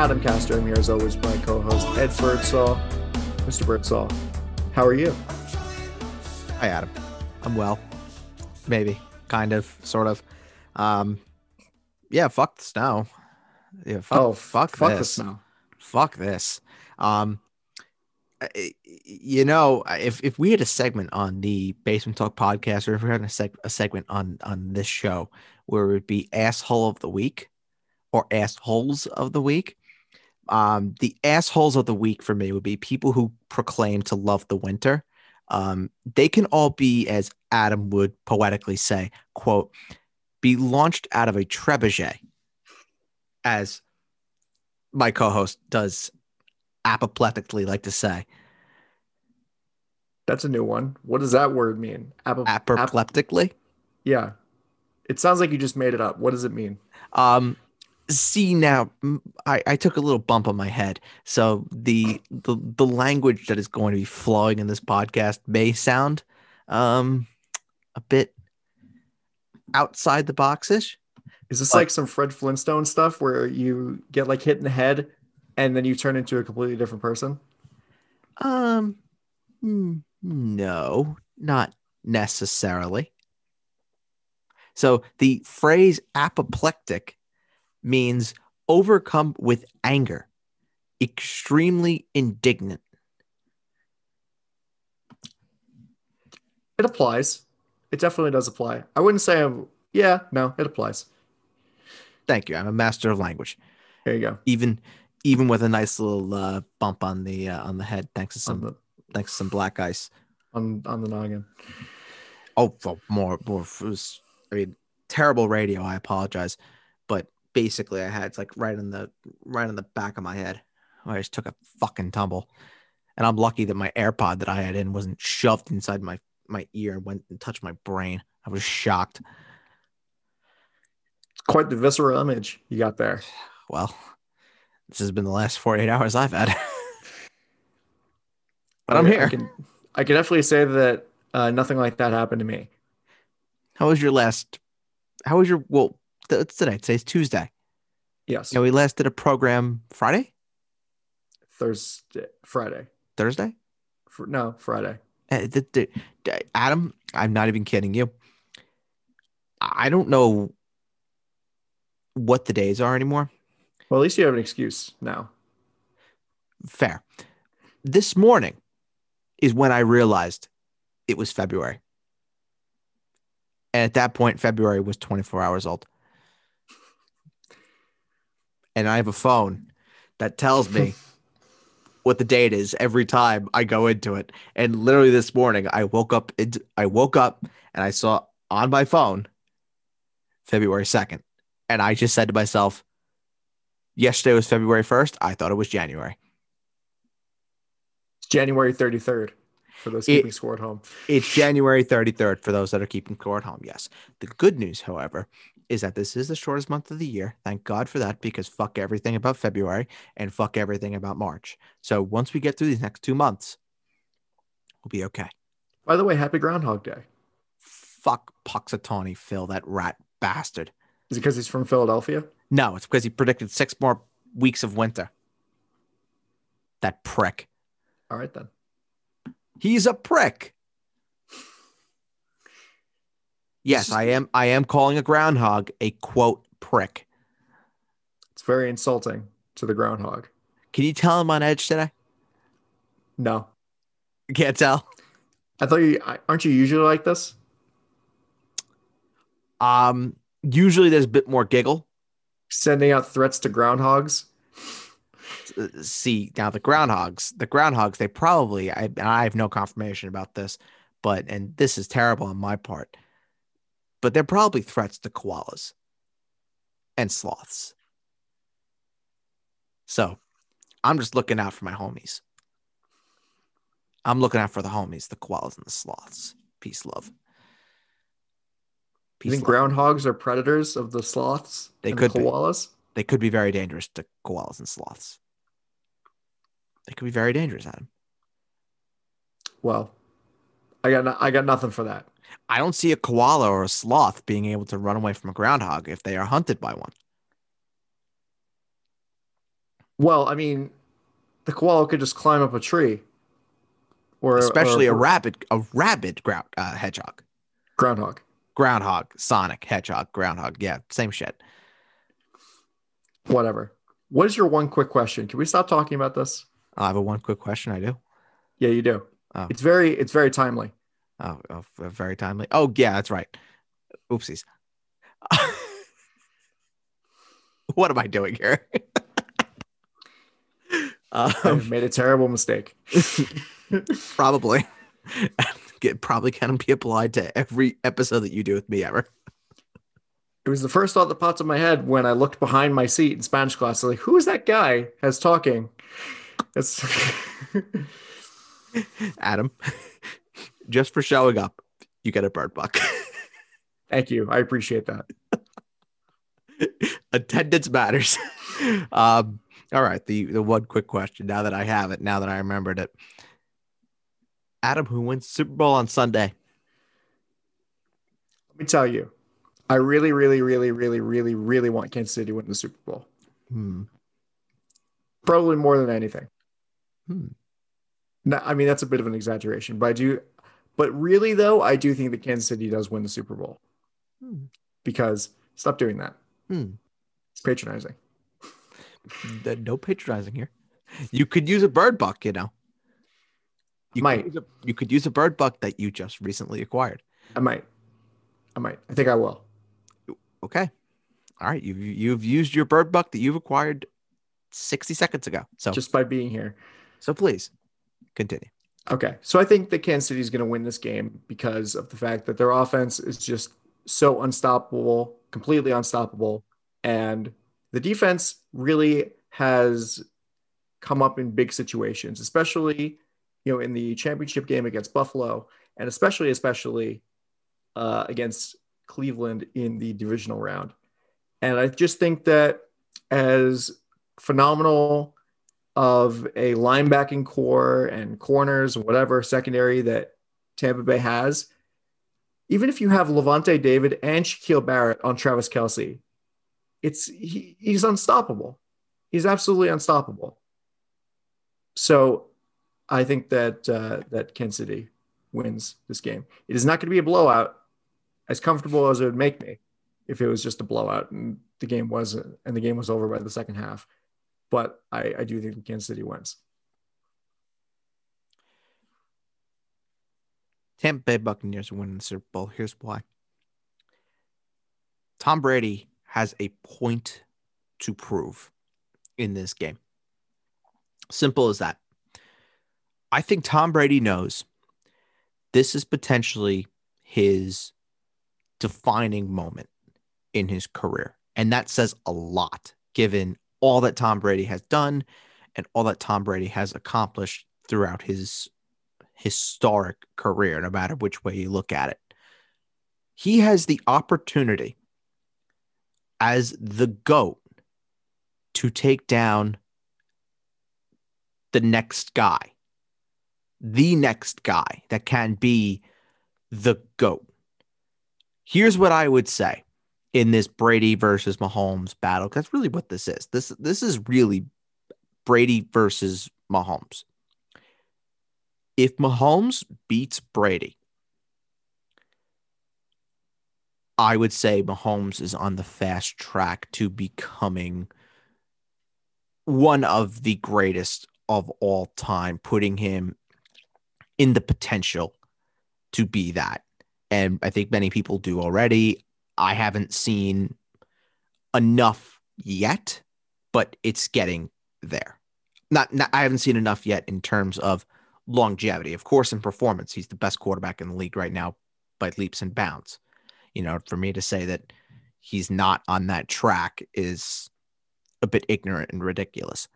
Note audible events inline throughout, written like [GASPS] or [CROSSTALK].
Adam Castro. I'm here as always, my co-host, Ed Birdsall. Mr. Birdsall, how are you? Hi, Adam. I'm well. Maybe, kind of, sort of. Um, yeah, fuck the snow. Yeah, fuck, oh, fuck, fuck the this. snow. Fuck this. Um, you know, if if we had a segment on the Basement Talk podcast, or if we had a, seg- a segment on on this show where it would be asshole of the week or assholes of the week, um, the assholes of the week for me would be people who proclaim to love the winter. Um, they can all be, as Adam would poetically say, "quote," be launched out of a trebuchet, as my co-host does apoplectically like to say. That's a new one. What does that word mean? Ap- apoplectically. yeah. It sounds like you just made it up. What does it mean? Um, see now, I took a little bump on my head, so the the the language that is going to be flowing in this podcast may sound um a bit outside the boxish. Is this But- like some Fred Flintstone stuff where you get like hit in the head and then you turn into a completely different person? Um, no, not necessarily. So the phrase apoplectic means overcome with anger, extremely indignant. It applies. It definitely does apply. I wouldn't say I'm, yeah, no, it applies. Thank you. I'm a master of language. There you go. Even even with a nice little uh, bump on the uh, on the head, thanks to some the thanks to some black ice. on, on the noggin. Oh, for more, more. I mean, terrible radio. I apologize, basically, I had it's like right in the right in the back of my head. I just took a fucking tumble, and I'm lucky that my AirPod that I had in wasn't shoved inside my my ear and went and touched my brain. I was shocked. It's Quite the visceral image you got there. [SIGHS] Well, this has been the last 48 hours I've had. [LAUGHS] but I'm here. I can, I can definitely say that uh, nothing like that happened to me. How was your last? How was your? Well, it's today. Today's Tuesday. Yes. Yeah, we last did a program Friday, Thursday, Friday. Thursday. Fr- no, Friday. Uh, the, the- Adam, I'm not even kidding you. I don't know what the days are anymore. Well, at least you have an excuse now. Fair. This morning is when I realized it was February. And at that point, February was 24 hours old. And I have a phone that tells me [LAUGHS] what the date is every time I go into it. And literally this morning, I woke up. I woke up and I saw on my phone February 2nd. And I just said to myself, yesterday was February 1st. I thought it was January. It's January 33rd for those It- keeping score at home. It's January 33rd for those that are keeping score at home. Yes. The good news, however, is that this is the shortest month of the year. Thank God for that because fuck everything about February and fuck everything about March. So once we get through these next two months, we'll be okay. By the way, happy Groundhog Day. Fuck Punxsutawney Phil, that rat bastard. Is it because he's from Philadelphia? No, it's because he predicted six more weeks of winter. That prick. All right, then. He's a prick. Yes, just- I am. I am calling a groundhog a quote prick. It's very insulting to the groundhog. Can you tell him on edge today? No. You can't tell. I thought you aren't you usually like this? Um, usually there's a bit more giggle. Sending out threats to groundhogs? See now the groundhogs, the groundhogs, they probably. I, I have no confirmation about this, but and this is terrible on my part. But they're probably threats to koalas and sloths. So, I'm just looking out for my homies. I'm looking out for the homies, the koalas and the sloths. Peace, love. You think love. groundhogs are predators of the sloths? They and could the be. koalas. They could be very dangerous to koalas and sloths. They could be very dangerous, Adam. Well, I got no, I got nothing for that. I don't see a koala or a sloth being able to run away from a groundhog if they are hunted by one. Well, I mean, the koala could just climb up a tree, or Especially or a rabid, a rabid ground, uh, hedgehog, groundhog. groundhog, Sonic, hedgehog, groundhog. Yeah, same shit. Whatever. What is your one quick question? Can we stop talking about this? I have a one quick question. I do. Yeah, you do. Oh. It's very it's very timely. Oh, oh, very timely. Oh, yeah, that's right. Oopsies. [LAUGHS] what am I doing here? [LAUGHS] I've um, made a terrible mistake. [LAUGHS] probably. Get probably can be applied to every episode that you do with me ever. It was the first thought that popped in my head when I looked behind my seat in Spanish class. like, who is that guy that's talking? It's Adam, just for showing up, you get a bird buck. [LAUGHS] thank you. I appreciate that. [LAUGHS] Attendance matters. [LAUGHS] um, all right. The the one quick question. Now that I have it, now that I remembered it, Adam, who wins Super Bowl on Sunday? Let me tell you, I really, really, really, really, really, really want Kansas City to win the Super Bowl. Hmm. Probably more than anything. Hmm. No, I mean that's a bit of an exaggeration, but I do. But really, though, I do think that Kansas City does win the Super Bowl Hmm. because stop doing that. Hmm. It's patronizing. [LAUGHS] No patronizing here. You could use a bird buck, you know. You Might. Could use a, you could use a bird buck that you just recently acquired. I might. I might. I think I will. Okay. All right. You've you've used your bird buck that you've acquired 60 seconds ago. So Just by being here. so please continue. Okay. So I think that Kansas City is going to win this game because of the fact that their offense is just so unstoppable, completely unstoppable. And the defense really has come up in big situations, especially, you know, in the championship game against Buffalo and especially, especially uh, against Cleveland in the divisional round. And I just think that as phenomenal of a linebacking core and corners whatever secondary that Tampa Bay has, even if you have Lavonte David and Shaquille Barrett on Travis Kelce, it's he, he's unstoppable. He's absolutely unstoppable. So I think that uh, that Kansas City wins this game. It is not going to be a blowout, as comfortable as it would make me if it was just a blowout and the game wasn't and the game was over by the second half. But I, I do think Kansas City wins. Tampa Bay Buccaneers winning the Super Bowl. Here's why. Tom Brady has a point to prove in this game. Simple as that. I think Tom Brady knows this is potentially his defining moment in his career. And that says a lot given all that Tom Brady has done and all that Tom Brady has accomplished throughout his historic career, no matter which way you look at it. He has the opportunity as the GOAT to take down the next guy, the next guy that can be the GOAT. Here's what I would say in this Brady versus Mahomes battle. That's really what this is. This this is really Brady versus Mahomes. If Mahomes beats Brady, I would say Mahomes is on the fast track to becoming one of the greatest of all time, putting him in the potential to be that. And I think many people do already. I haven't seen enough yet, but it's getting there. Not, not I haven't seen enough yet in terms of longevity. Of course, in performance, he's the best quarterback in the league right now by leaps and bounds. You know, for me to say that he's not on that track is a bit ignorant and ridiculous.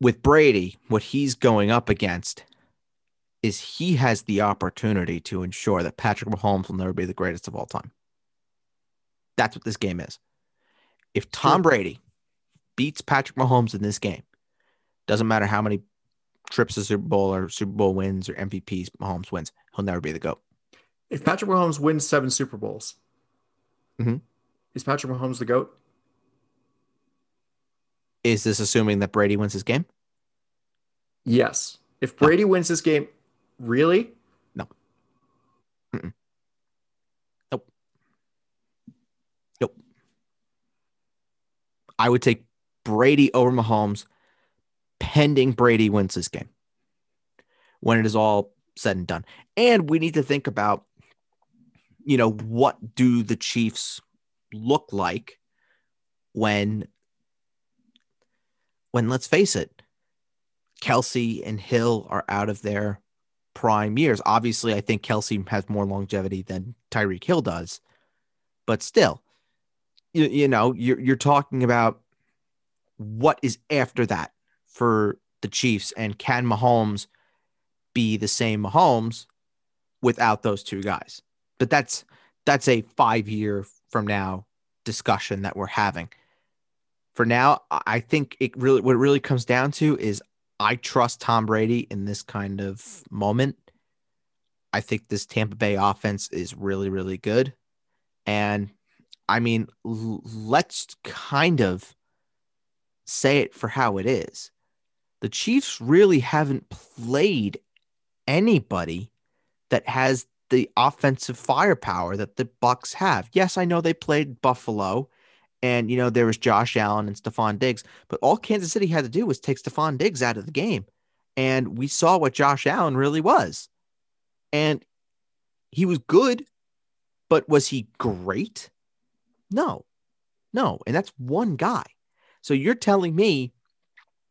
With Brady, what he's going up against is he has the opportunity to ensure that Patrick Mahomes will never be the greatest of all time. That's what this game is. If Tom Sure. Brady beats Patrick Mahomes in this game, doesn't matter how many trips to Super Bowl or Super Bowl wins or MVPs Mahomes wins, he'll never be the GOAT. If Patrick Mahomes wins seven Super Bowls, Mhm. is Patrick Mahomes the GOAT? Is this assuming that Brady wins his game? Yes. If Brady wins this game, really? I would take Brady over Mahomes pending Brady wins this game when it is all said and done. And we need to think about, you know, what do the Chiefs look like when, when let's face it, Kelce and Hill are out of their prime years. Obviously, I think Kelce has more longevity than Tyreek Hill does, but still, you, you know, you're you're talking about what is after that for the Chiefs, and can Mahomes be the same Mahomes without those two guys? But that's that's a five year from now discussion that we're having. For now, I think it really what it really comes down to is I trust Tom Brady in this kind of moment. I think this Tampa Bay offense is really, really good. And I mean, l- let's kind of say it for how it is. The Chiefs really haven't played anybody that has the offensive firepower that the Bucks have. Yes, I know they played Buffalo and you know there was Josh Allen and Stefon Diggs, but all Kansas City had to do was take Stefon Diggs out of the game. And we saw what Josh Allen really was. And he was good, but was he great? No, no. And that's one guy. So you're telling me,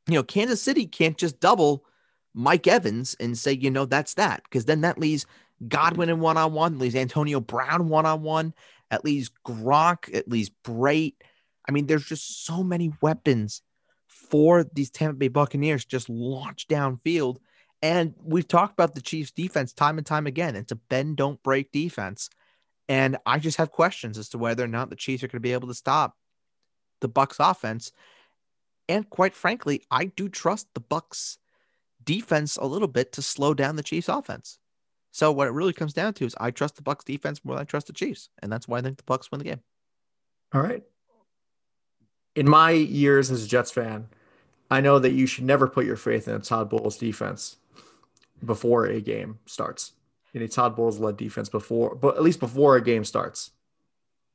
you know, Kansas City can't just double Mike Evans and say, you know, that's that. Because then that leaves Godwin in one on one, leaves Antonio Brown one on one, at least Gronk, at least Brate. I mean, there's just so many weapons for these Tampa Bay Buccaneers just launch downfield. And we've talked about the Chiefs defense time and time again. It's a bend, don't break defense. And I just have questions as to whether or not the Chiefs are going to be able to stop the Bucks offense. And quite frankly, I do trust the Bucks defense a little bit to slow down the Chiefs offense. So what it really comes down to is I trust the Bucks defense more than I trust the Chiefs, and that's why I think the Bucks win the game. All right. In my years as a Jets fan, I know that you should never put your faith in a Todd Bowles defense before a game starts. In a Todd Bowles led defense before, but at least before a game starts.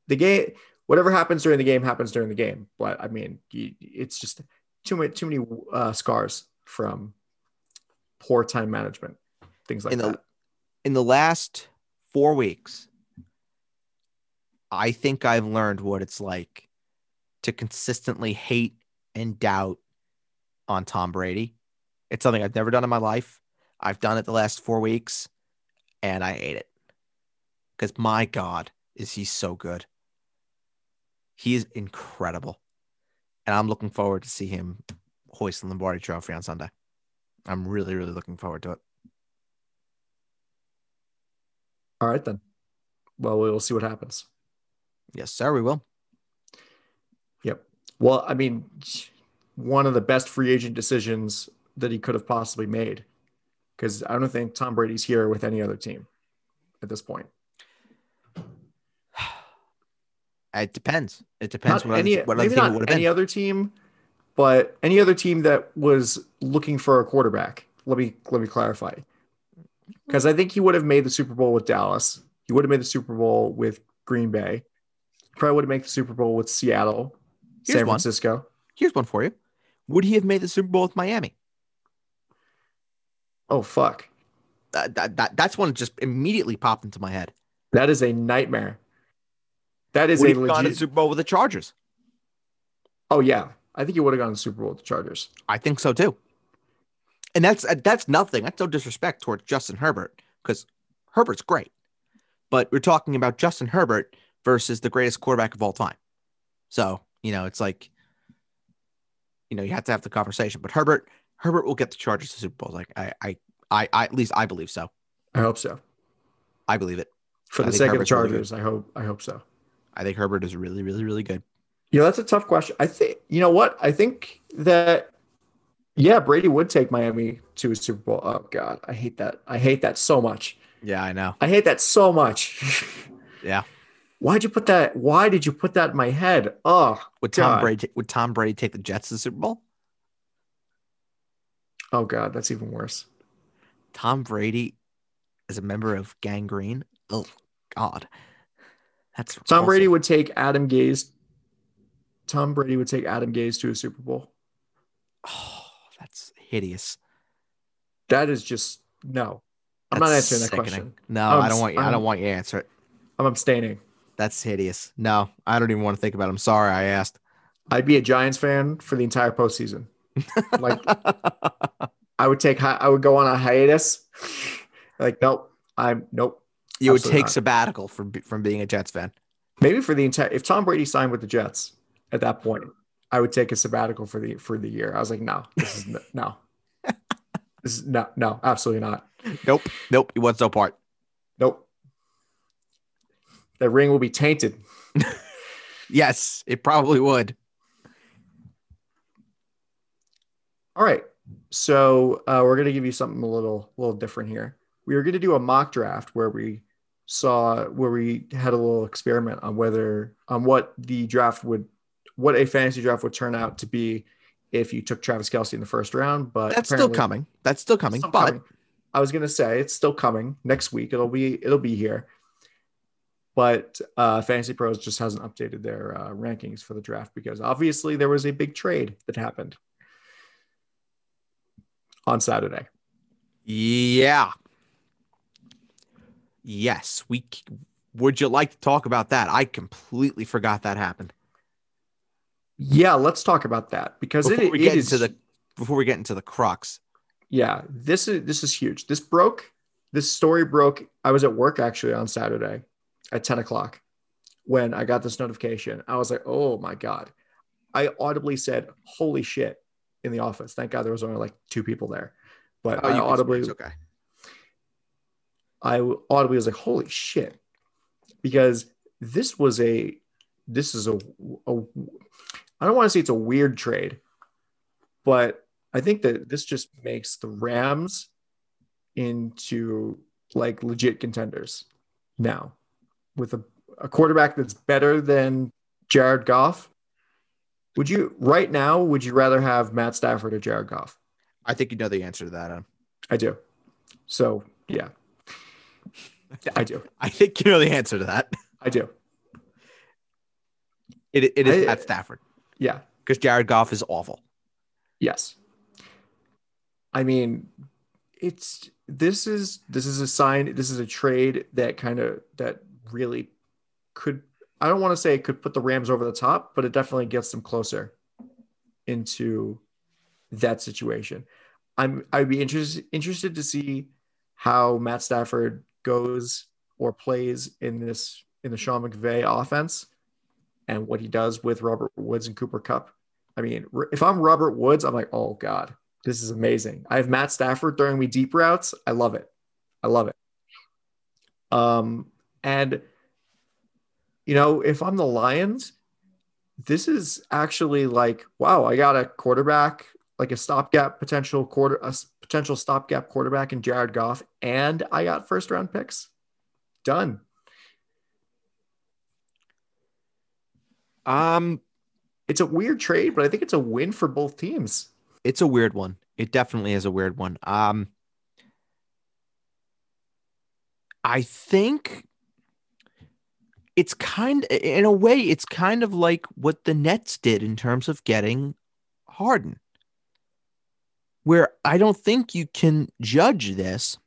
The game, whatever happens during the game, happens during the game. But I mean, it's just too many too many uh, scars from poor time management, things like in the that. in the last four weeks, I think I've learned what it's like to consistently hate and doubt on Tom Brady. It's something I've never done in my life. I've done it the last four weeks, and I ate it because my God, is he so good? He is incredible, and I'm looking forward to see him hoist the Lombardi Trophy on Sunday. I'm really, really looking forward to it. All right then. Well, we'll see what happens. Yes, sir. We will. Yep. Well, I mean, one of the best free agent decisions that he could have possibly made, because I don't think Tom Brady's here with any other team at this point. [SIGHS] It depends. It depends Not what, any, other, what maybe other team not would have any been. other team, but any other team that was looking for a quarterback. Let me let me clarify, because I think he would have made the Super Bowl with Dallas. He would have made the Super Bowl with Green Bay. Probably would have made the Super Bowl with Seattle, Here's San one. Francisco. Here's one for you. Would he have made the Super Bowl with Miami? Oh fuck, That, that, that that's one just immediately popped into my head. that is a nightmare. That is Would a have gone to legit. Super Bowl with the Chargers? Oh yeah, I think he would have gone to Super Bowl with the Chargers. I think so too. And that's that's nothing. That's no disrespect towards Justin Herbert because Herbert's great, but we're talking about Justin Herbert versus the greatest quarterback of all time. So you know, it's like, you know, you have to have the conversation. But Herbert, Herbert will get the Chargers to Super Bowls. Like I, I, I, I at least I believe so. I hope so. I believe it. For I the sake of the Herbert's really. Chargers, I hope I hope so. I think Herbert is really, really, really good. Yeah, that's a tough question. I think you know what? I think that yeah, Brady would take Miami to a Super Bowl. Oh God, I hate that. I hate that so much. Yeah, I know. I hate that so much. [LAUGHS] Yeah. Why'd you put that? Why did you put that in my head? Oh, Would Tom God. Brady would Tom Brady take the Jets to the Super Bowl? Oh God, that's even worse. Tom Brady is a member of Gang Green. Oh God, that's Tom awful. Brady would take Adam Gase. Tom Brady would take Adam Gase to a Super Bowl. Oh, that's hideous. That is just no. I'm not answering that sickening. question. No, I'm I don't want you. I I'm- don't want you to answer it. I'm abstaining. That's hideous. No, I don't even want to think about it. I'm sorry I asked. I'd be a Giants fan for the entire postseason. Like I would take. I would go on a hiatus. like nope. I'm nope. you would take not. sabbatical from from being a Jets fan. Maybe for the entire. If Tom Brady signed with the Jets at that point, I would take a sabbatical for the for the year. I was like, no, this is no. [LAUGHS] This is no, no, absolutely not. Nope, nope. He wants no part. Nope. The ring will be tainted. [LAUGHS] Yes, it probably would. All right. So uh, we're gonna give you something a little little different here. We are gonna do a mock draft where we saw where we had a little experiment on whether on what the draft would what a fantasy draft would turn out to be if you took Travis Kelce in the first round. But That's still coming. That's still coming. Still but coming. I was gonna say it's still coming next week. It'll be it'll be here. But uh, Fantasy Pros just hasn't updated their uh, rankings for the draft because obviously there was a big trade that happened on Saturday. yeah, yes. We would you like to talk about that? I completely forgot that happened. Yeah, let's talk about that because Before it, we it get is into the before we get into the crux. yeah this is this is huge. This broke. This story broke. I was at work actually on Saturday at ten o'clock when I got this notification. I was like, oh my god! I audibly said, "Holy shit!" In the office. Thank God there was only like two people there, but Oh, I audibly okay. I audibly was like, "Holy shit!" because this was a this is a, a I don't want to say it's a weird trade, but I think that this just makes the Rams into like legit contenders now with a, a quarterback that's better than Jared Goff. Would you right now? Would you rather have Matt Stafford or Jared Goff? I think you know the answer to that. Adam. I do. So yeah, I do. [LAUGHS] I think you know the answer to that. I do. It, it is I- Matt Stafford Yeah. because Jared Goff is awful. Yes. I mean, it's this is this is a sign. This is a trade that kind of that really could. I don't want to say it could put the Rams over the top, but it definitely gets them closer into that situation. I'm I'd be interested interested to see how Matt Stafford goes or plays in this in the Sean McVay offense and what he does with Robert Woods and Cooper Kupp. I mean, if I'm Robert Woods, I'm like, oh God, this is amazing. I have Matt Stafford throwing me deep routes. I love it. I love it. Um, and you know, if I'm the Lions, this is actually like, wow, I got a quarterback, like a stopgap potential quarter, a potential stopgap quarterback in Jared Goff, and I got first round picks. Done. Um, It's a weird trade, but I think it's a win for both teams. it's a weird one. It definitely is a weird one. Um, I think it's kind in a way it's kind of like what the Nets did in terms of getting Harden. Where I don't think you can judge this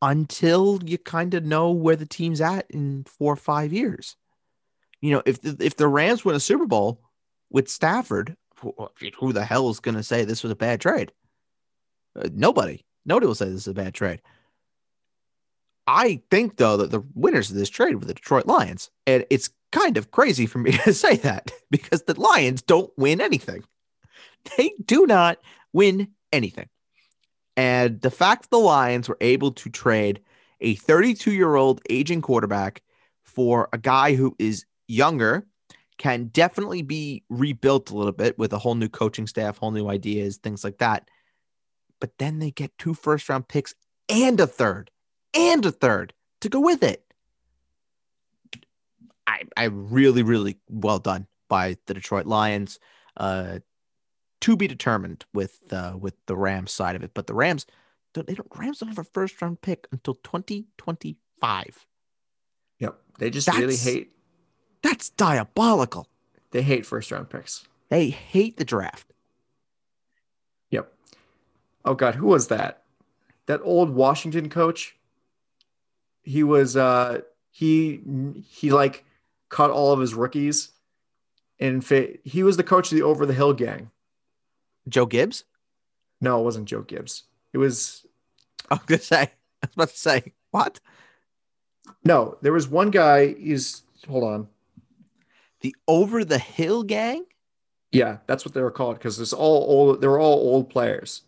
until you kind of know where the team's at in 4 or 5 years. You know, if the, if the Rams win a Super Bowl with Stafford, who, the hell is going to say this was a bad trade? Uh, nobody. Nobody will say this is a bad trade. I think though that the winners of this trade were the Detroit Lions, and it's kind of crazy for me [LAUGHS] to say that because the Lions don't win anything. They do not win anything. And the fact the Lions were able to trade a 32 year old aging quarterback for a guy who is younger can definitely be rebuilt a little bit with a whole new coaching staff, whole new ideas, things like that. But then they get two first round picks and a third and a third to go with it. I, I really, really well done by the Detroit Lions. Uh, to be determined with uh, with the Rams side of it, but the Rams don't they don't Rams don't have a first round pick until 2025. Yep. They just That's- really hate That's diabolical. they hate first round picks. They hate the draft. Yep. Oh god, who was that? That old Washington coach? He was uh he he like cut all of his rookies and fa- he was the coach of the over the hill gang. Joe Gibbs? No, it wasn't Joe Gibbs. It was [LAUGHS] I was gonna say. I was about to say what? no, there was one guy, he's hold on. The Over the Hill Gang? Yeah, that's what they were called because it's all old they were all old players.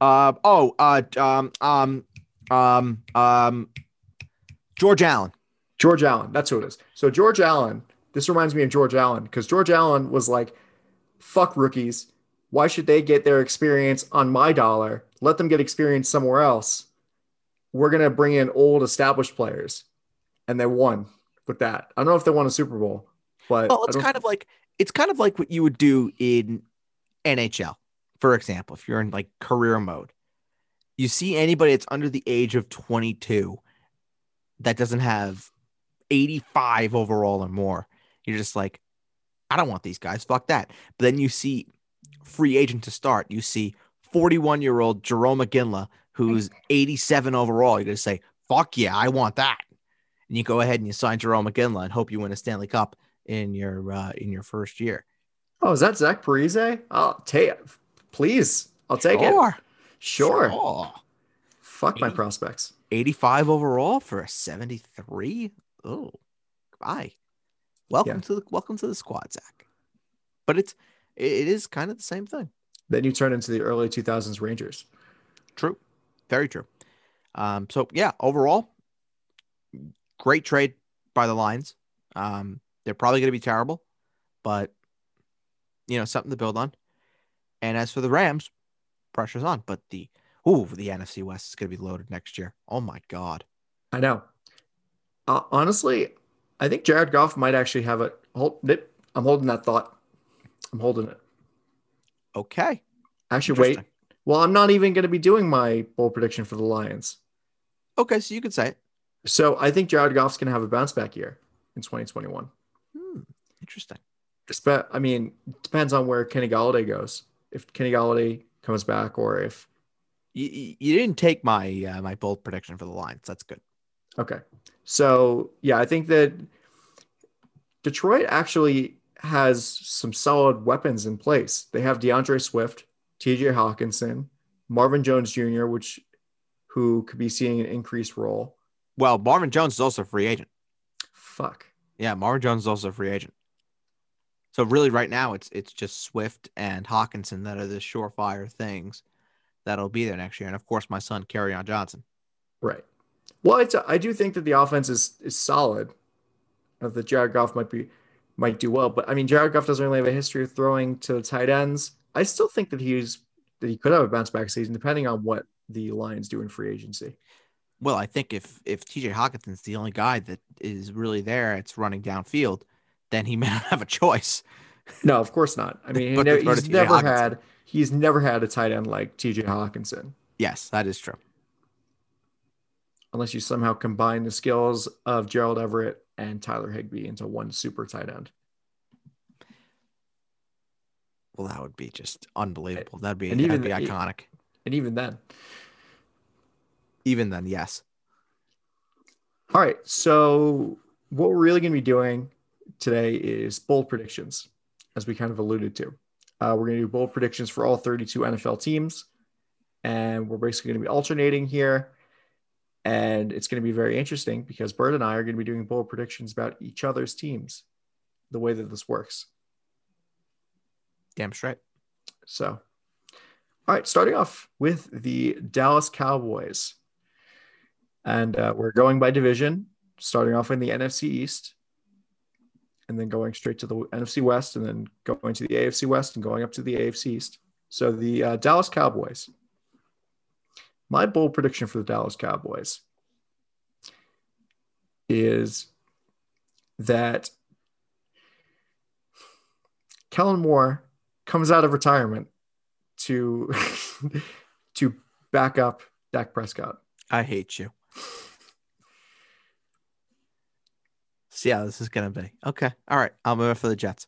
Uh oh. Uh um um um um. George Allen. George Allen, that's who it is. So George Allen, this reminds me of George Allen because George Allen was like, "Fuck rookies. Why should they get their experience on my dollar? Let them get experience somewhere else. We're gonna bring in old established players," and they won with that. I don't know if they won a Super Bowl, but Well, it's kind of like it's kind of like what you would do in NHL, for example, if you're in like career mode. You see anybody that's under the age of 22 that doesn't have 85 overall or more. You're just like, I don't want these guys. Fuck that. But then you see free agent to start. You see 41 year old Jerome McGinley, who's 87 overall. You're going to say, fuck yeah, I want that. And you go ahead and you sign Jerome McGinley and hope you win a Stanley Cup in your uh, in your first year. Oh, is that Zach Parise? I'll take Please, I'll take it. Sure. Sure. Fuck my prospects. 85 overall for a 73. Oh, bye. Welcome Yeah. to the welcome to the squad, Zach. But it's it it is kind of the same thing. Then you turn into the early 2000s Rangers. True. Very true. Um, so yeah, overall, great trade by the Lions. Um, they're probably gonna be terrible, but you know, something to build on. And as for the Rams, pressure's on. But the ooh, the NFC West is gonna be loaded next year. Oh my god. I know. Uh, honestly, I think Jared Goff might actually have a hold. I'm holding that thought. I'm holding it. Okay. Actually, wait. Well, I'm not even going to be doing my bold prediction for the Lions. Okay, so you could say it. So I think Jared Goff's going to have a bounce back year in 2021. Hmm, interesting. I mean, depends on where Kenny Golladay goes. If Kenny Golladay comes back, or if You, you- didn't take my uh, my bold prediction for the Lions. That's good. Okay. So, yeah, I think that Detroit actually has some solid weapons in place. They have D'Andre Swift, TJ Hockenson, Marvin Jones Jr., which who could be seeing an increased role. Well, Marvin Jones is also a free agent. Fuck. Yeah, Marvin Jones is also a free agent. So really, right now, it's it's just Swift and Hockenson that are the surefire things that'll be there next year, and of course, my son on Johnson. Right. Well, it's, I do think that the offense is is solid. That Jared Goff might be might do well, but I mean, Jared Goff doesn't really have a history of throwing to the tight ends. I still think that he's that he could have a bounce back season, depending on what the Lions do in free agency. Well, I think if if TJ Hockenson's the only guy that is really there, it's running downfield, then he may not have a choice. No, of course not. I mean, he But never, they throw to he's never Hockenson. had he's never had a tight end like TJ Hockenson, Yes, that is true. unless you somehow combine the skills of Gerald Everett and Tyler Higbee into one super tight end. Well, that would be just unbelievable. That'd be And that'd even be iconic. And even then, Even then, yes. all right. So what we're really going to be doing today is bold predictions, as we kind of alluded to. Uh, we're going to do bold predictions for all 32 NFL teams, and we're basically going to be alternating here. And it's going to be very interesting because Bert and I are going to be doing bold predictions about each other's teams, the way that this works. Damn straight. So, all right, starting off with the Dallas Cowboys. And uh, we're going by division, starting off in the NFC East, and then going straight to the NFC West, and then going to the AFC West and going up to the AFC East. So, the uh, Dallas Cowboys. my bold prediction for the Dallas Cowboys is that Kellen Moore comes out of retirement to [LAUGHS] to back up Dak Prescott. I hate you. See how this is gonna be. Okay. All right. I'll move it for the Jets.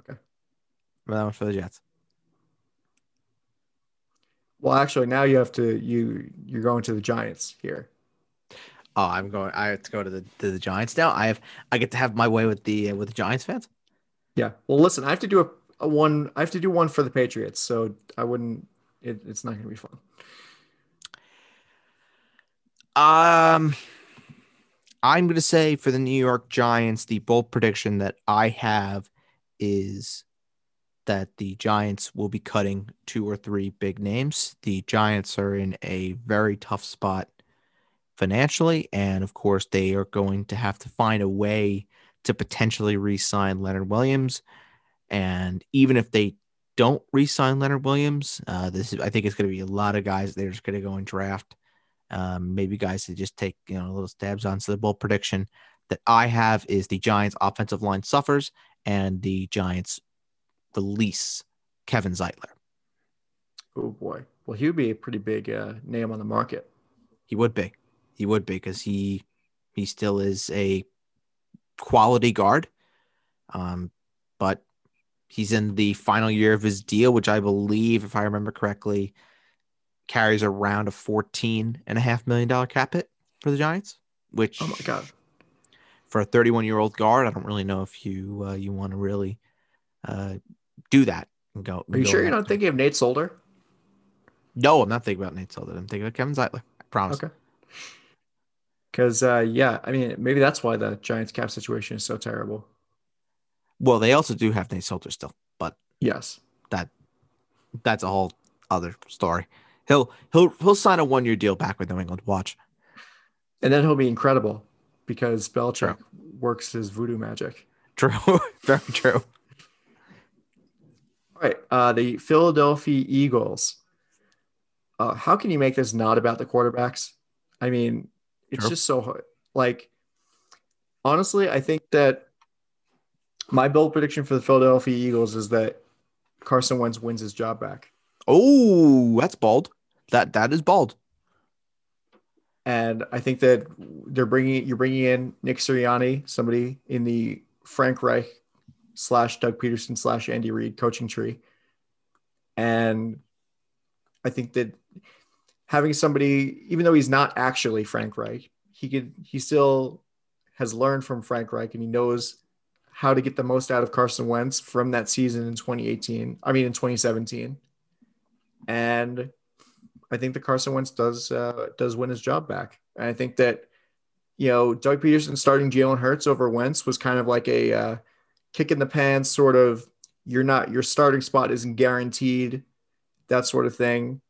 Okay. That one for the Jets. Well, actually, now you have to you you're going to the Giants here. Oh, I'm going. I have to go to the to the Giants now. I have. I get to have my way with the uh, with the Giants fans. Yeah. Well, listen, I have to do a, a one. I have to do one for the Patriots, so I wouldn't. It, it's not going to be fun. Um, I'm going to say for the New York Giants, the bold prediction that I have is that the Giants will be cutting two or three big names. The Giants are in a very tough spot financially, and of course, they are going to have to find a way to potentially re-sign Leonard Williams. And even if they don't re-sign Leonard Williams, uh, this is I think it's going to be a lot of guys they're just going to go and draft. Um, maybe guys to just take you know a little stabs on. So the bold prediction that I have is the Giants' offensive line suffers and the Giants release Kevin Zeitler. Oh boy. Well, he would be a pretty big uh, name on the market. He would be. He would be because he he still is a quality guard. Um, but he's in the final year of his deal, which I believe, if I remember correctly, carries around a fourteen and a half million dollar cap hit for the Giants. Which Oh my god. for a 31 year old guard, I don't really know if you uh, you want to really uh, do that and go. Are you go sure you're not thinking of Nate Solder? No, I'm not thinking about Nate Solder. I'm thinking of Kevin Zeitler. I promise. Okay. Because uh, yeah, I mean, maybe that's why the Giants cap situation is so terrible. Well, they also do have Nate Solder still, but Yes. that that's a whole other story. He'll he'll he'll sign a one year deal back with New England. Watch. And then he'll be incredible because Belichick True. works his voodoo magic. True. [LAUGHS] Very true. All right. Uh, the Philadelphia Eagles. Uh, how can you make this not about the quarterbacks? I mean, it's Sure. just so hard. Like, honestly, I think that my bold prediction for the Philadelphia Eagles is that Carson Wentz wins his job back. Oh, that's bold. That that is bold. And I think that they're bringing you're bringing in Nick Sirianni, somebody in the Frank Reich slash Doug Pederson slash Andy Reid coaching tree. And I think that having somebody, even though he's not actually Frank Reich, he could he still has learned from Frank Reich and he knows how to get the most out of Carson Wentz from that season in 2018. I mean in 2017. And I think that Carson Wentz does uh, does win his job back. And I think that you know Doug Pederson starting Jalen Hurts over Wentz was kind of like a uh, kick in the pants sort of. You're not your starting spot isn't guaranteed, that sort of thing.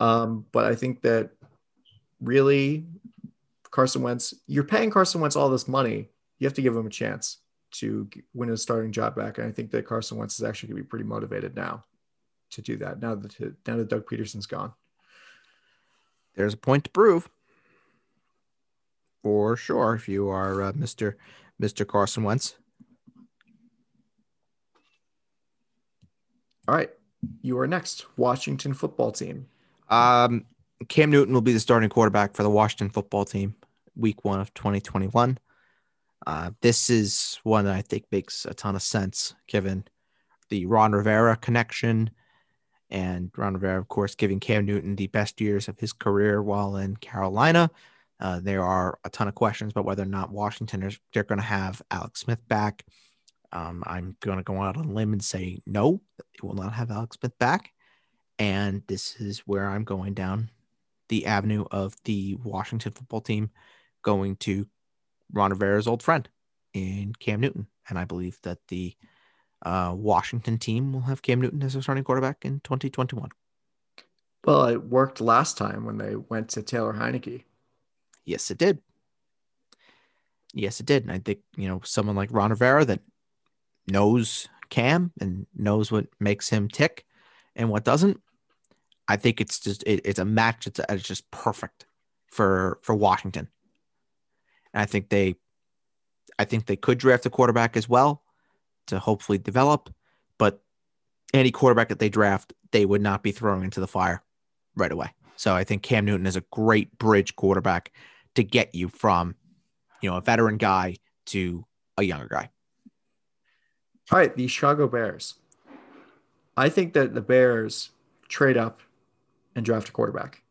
Um, but I think that really Carson Wentz, you're paying Carson Wentz all this money. You have to give him a chance to win his starting job back. And I think that Carson Wentz is actually going to be pretty motivated now to do that. Now that now that Doug Pederson's gone. There's a point to prove. For sure, if you are uh, Mr. Mr. Carson Wentz. All right, you are next. Washington football team. Um, Cam Newton will be the starting quarterback for the Washington football team, week one of 2021. Uh, this is one that I think makes a ton of sense given the Ron Rivera connection. And Ron Rivera, of course, giving Cam Newton the best years of his career while in Carolina. Uh, there are a ton of questions about whether or not Washington is they're going to have Alex Smith back. Um, I'm going to go out on a limb and say no, it will not have Alex Smith back. And this is where I'm going down the avenue of the Washington football team going to Ron Rivera's old friend in Cam Newton. And I believe that the uh, Washington team will have Cam Newton as their starting quarterback in 2021. Well, it worked last time when they went to Taylor Heinicke. Yes, it did. Yes, it did. And I think, you know, someone like Ron Rivera that knows Cam and knows what makes him tick and what doesn't. I think it's just it, it's a match that's it's just perfect for for Washington. And I think they I think they could draft a quarterback as well to hopefully develop, but any quarterback that they draft, they would not be throwing into the fire right away. So I think Cam Newton is a great bridge quarterback to get you from, you know, a veteran guy to a younger guy. All right, the Chicago Bears. I think that the Bears trade up and draft a quarterback.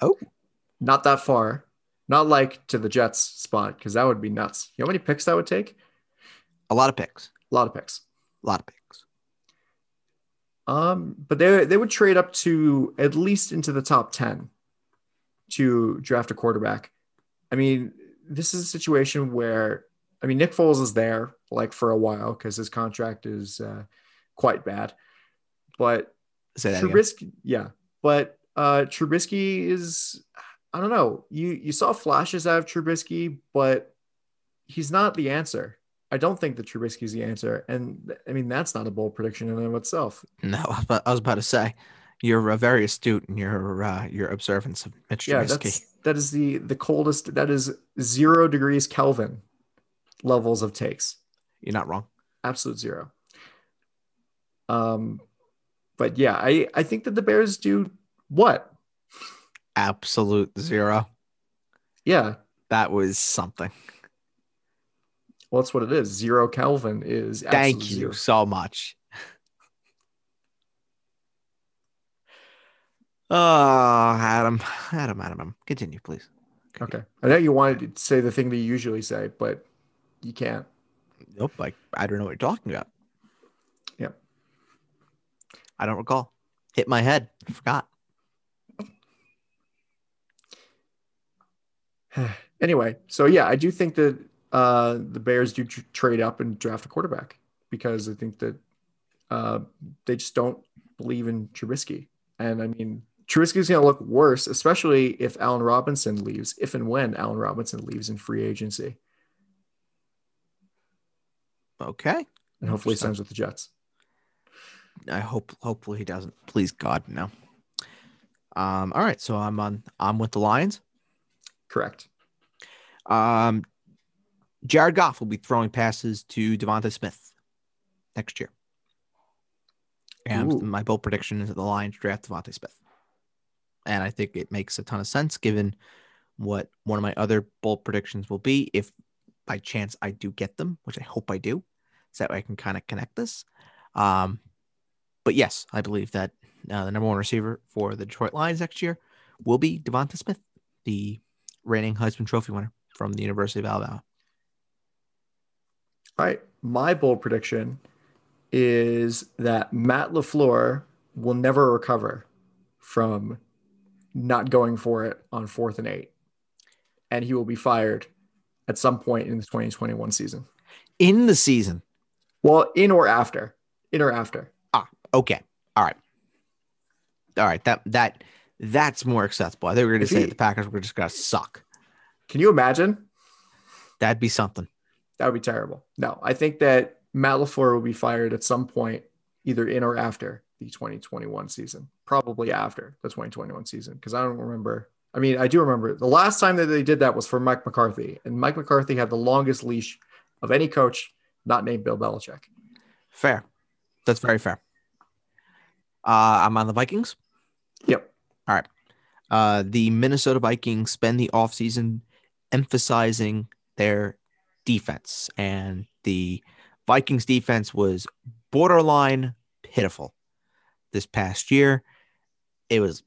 Oh, not that far. Not like to the Jets spot because that would be nuts. You know how many picks that would take? A lot of picks. A lot of picks. A lot of picks. Um, but they they would trade up to at least into the top ten to draft a quarterback. I mean, this is a situation where I mean Nick Foles is there like for a while because his contract is uh, quite bad, but Say that Trubisky, yeah, but uh, Trubisky is I don't know. You you saw flashes out of Trubisky, but he's not the answer. I don't think that Trubisky is the answer, and I mean that's not a bold prediction in and of itself. No, I was about, I was about to say you're uh, very astute in your uh, your observance of Mitch Yeah, Trubisky. that's that is the the coldest. That is zero degrees Kelvin levels of takes. You're not wrong. Absolute zero. Um, but yeah, I I think that the Bears do what? Absolute zero. Yeah, That was something. Well, that's what it is. Zero Kelvin is. Thank you zero. so much. [LAUGHS] Oh, Adam, Adam, Adam, Adam. Continue, please. Okay, I know you wanted to say the thing that you usually say, but you can't. Nope. Like I don't know what you're talking about. Yep. I don't recall. Hit my head. I forgot. [SIGHS] anyway, so yeah, I do think that uh, the Bears do tr- trade up and draft a quarterback because I think that uh, they just don't believe in Trubisky. And I mean, Trubisky is going to look worse, especially if Allen Robinson leaves, if and when Allen Robinson leaves in free agency, Okay. and hopefully signs with the Jets. I hope hopefully he doesn't. Please God, no. Um, all right, so I'm on I'm with the Lions. Correct. Um Jared Goff will be throwing passes to Devonta Smith next year. And Ooh. my bold prediction is that the Lions draft Devonta Smith. And I think it makes a ton of sense given what one of my other bold predictions will be if by chance I do get them, which I hope I do, so that way I can kind of connect this. Um, but yes, I believe that uh, the number one receiver for the Detroit Lions next year will be Devonta Smith, the reigning Heisman Trophy winner from the University of Alabama. All right. My bold prediction is that Matt LaFleur will never recover from not going for it on fourth and eight. And he will be fired at some point in the 2021 season. In the season, Well, in or after. In or after. Ah, okay, all right, all right. That that that's more acceptable. I think we are If to say he- the Packers were just going to suck. Can you imagine? That'd be something. That would be terrible. No, I think that Matt LaFleur will be fired at some point, either in or after the 2021 season. Probably after the 2021 season, because I don't remember. I mean, I do remember the last time that they did that was for Mike McCarthy, and Mike McCarthy had the longest leash of any coach not named Bill Belichick. Fair. That's very fair. Uh, I'm on the Vikings. Yep. All right. Uh, the Minnesota Vikings spend the offseason emphasizing their defense, and the Vikings defense was borderline pitiful this past year. It was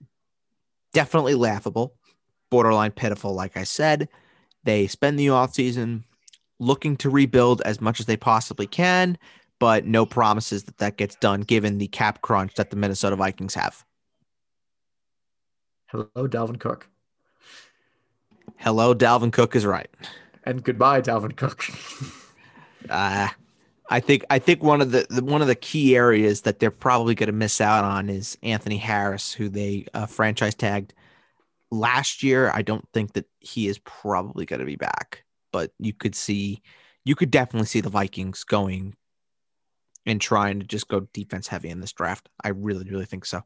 definitely laughable, borderline pitiful, like I said. They spend the offseason looking to rebuild as much as they possibly can, but no promises that that gets done given the cap crunch that the Minnesota Vikings have. Hello, Dalvin Cook, Hello, Dalvin Cook is right. And goodbye, Dalvin Cook. [LAUGHS] Uh, I think I think one of the, the one of the key areas that they're probably going to miss out on is Anthony Harris, who they uh, franchise tagged last year. I don't think that he is probably going to be back, but you could see, you could definitely see the Vikings going and trying to just go defense heavy in this draft. I really, really think so.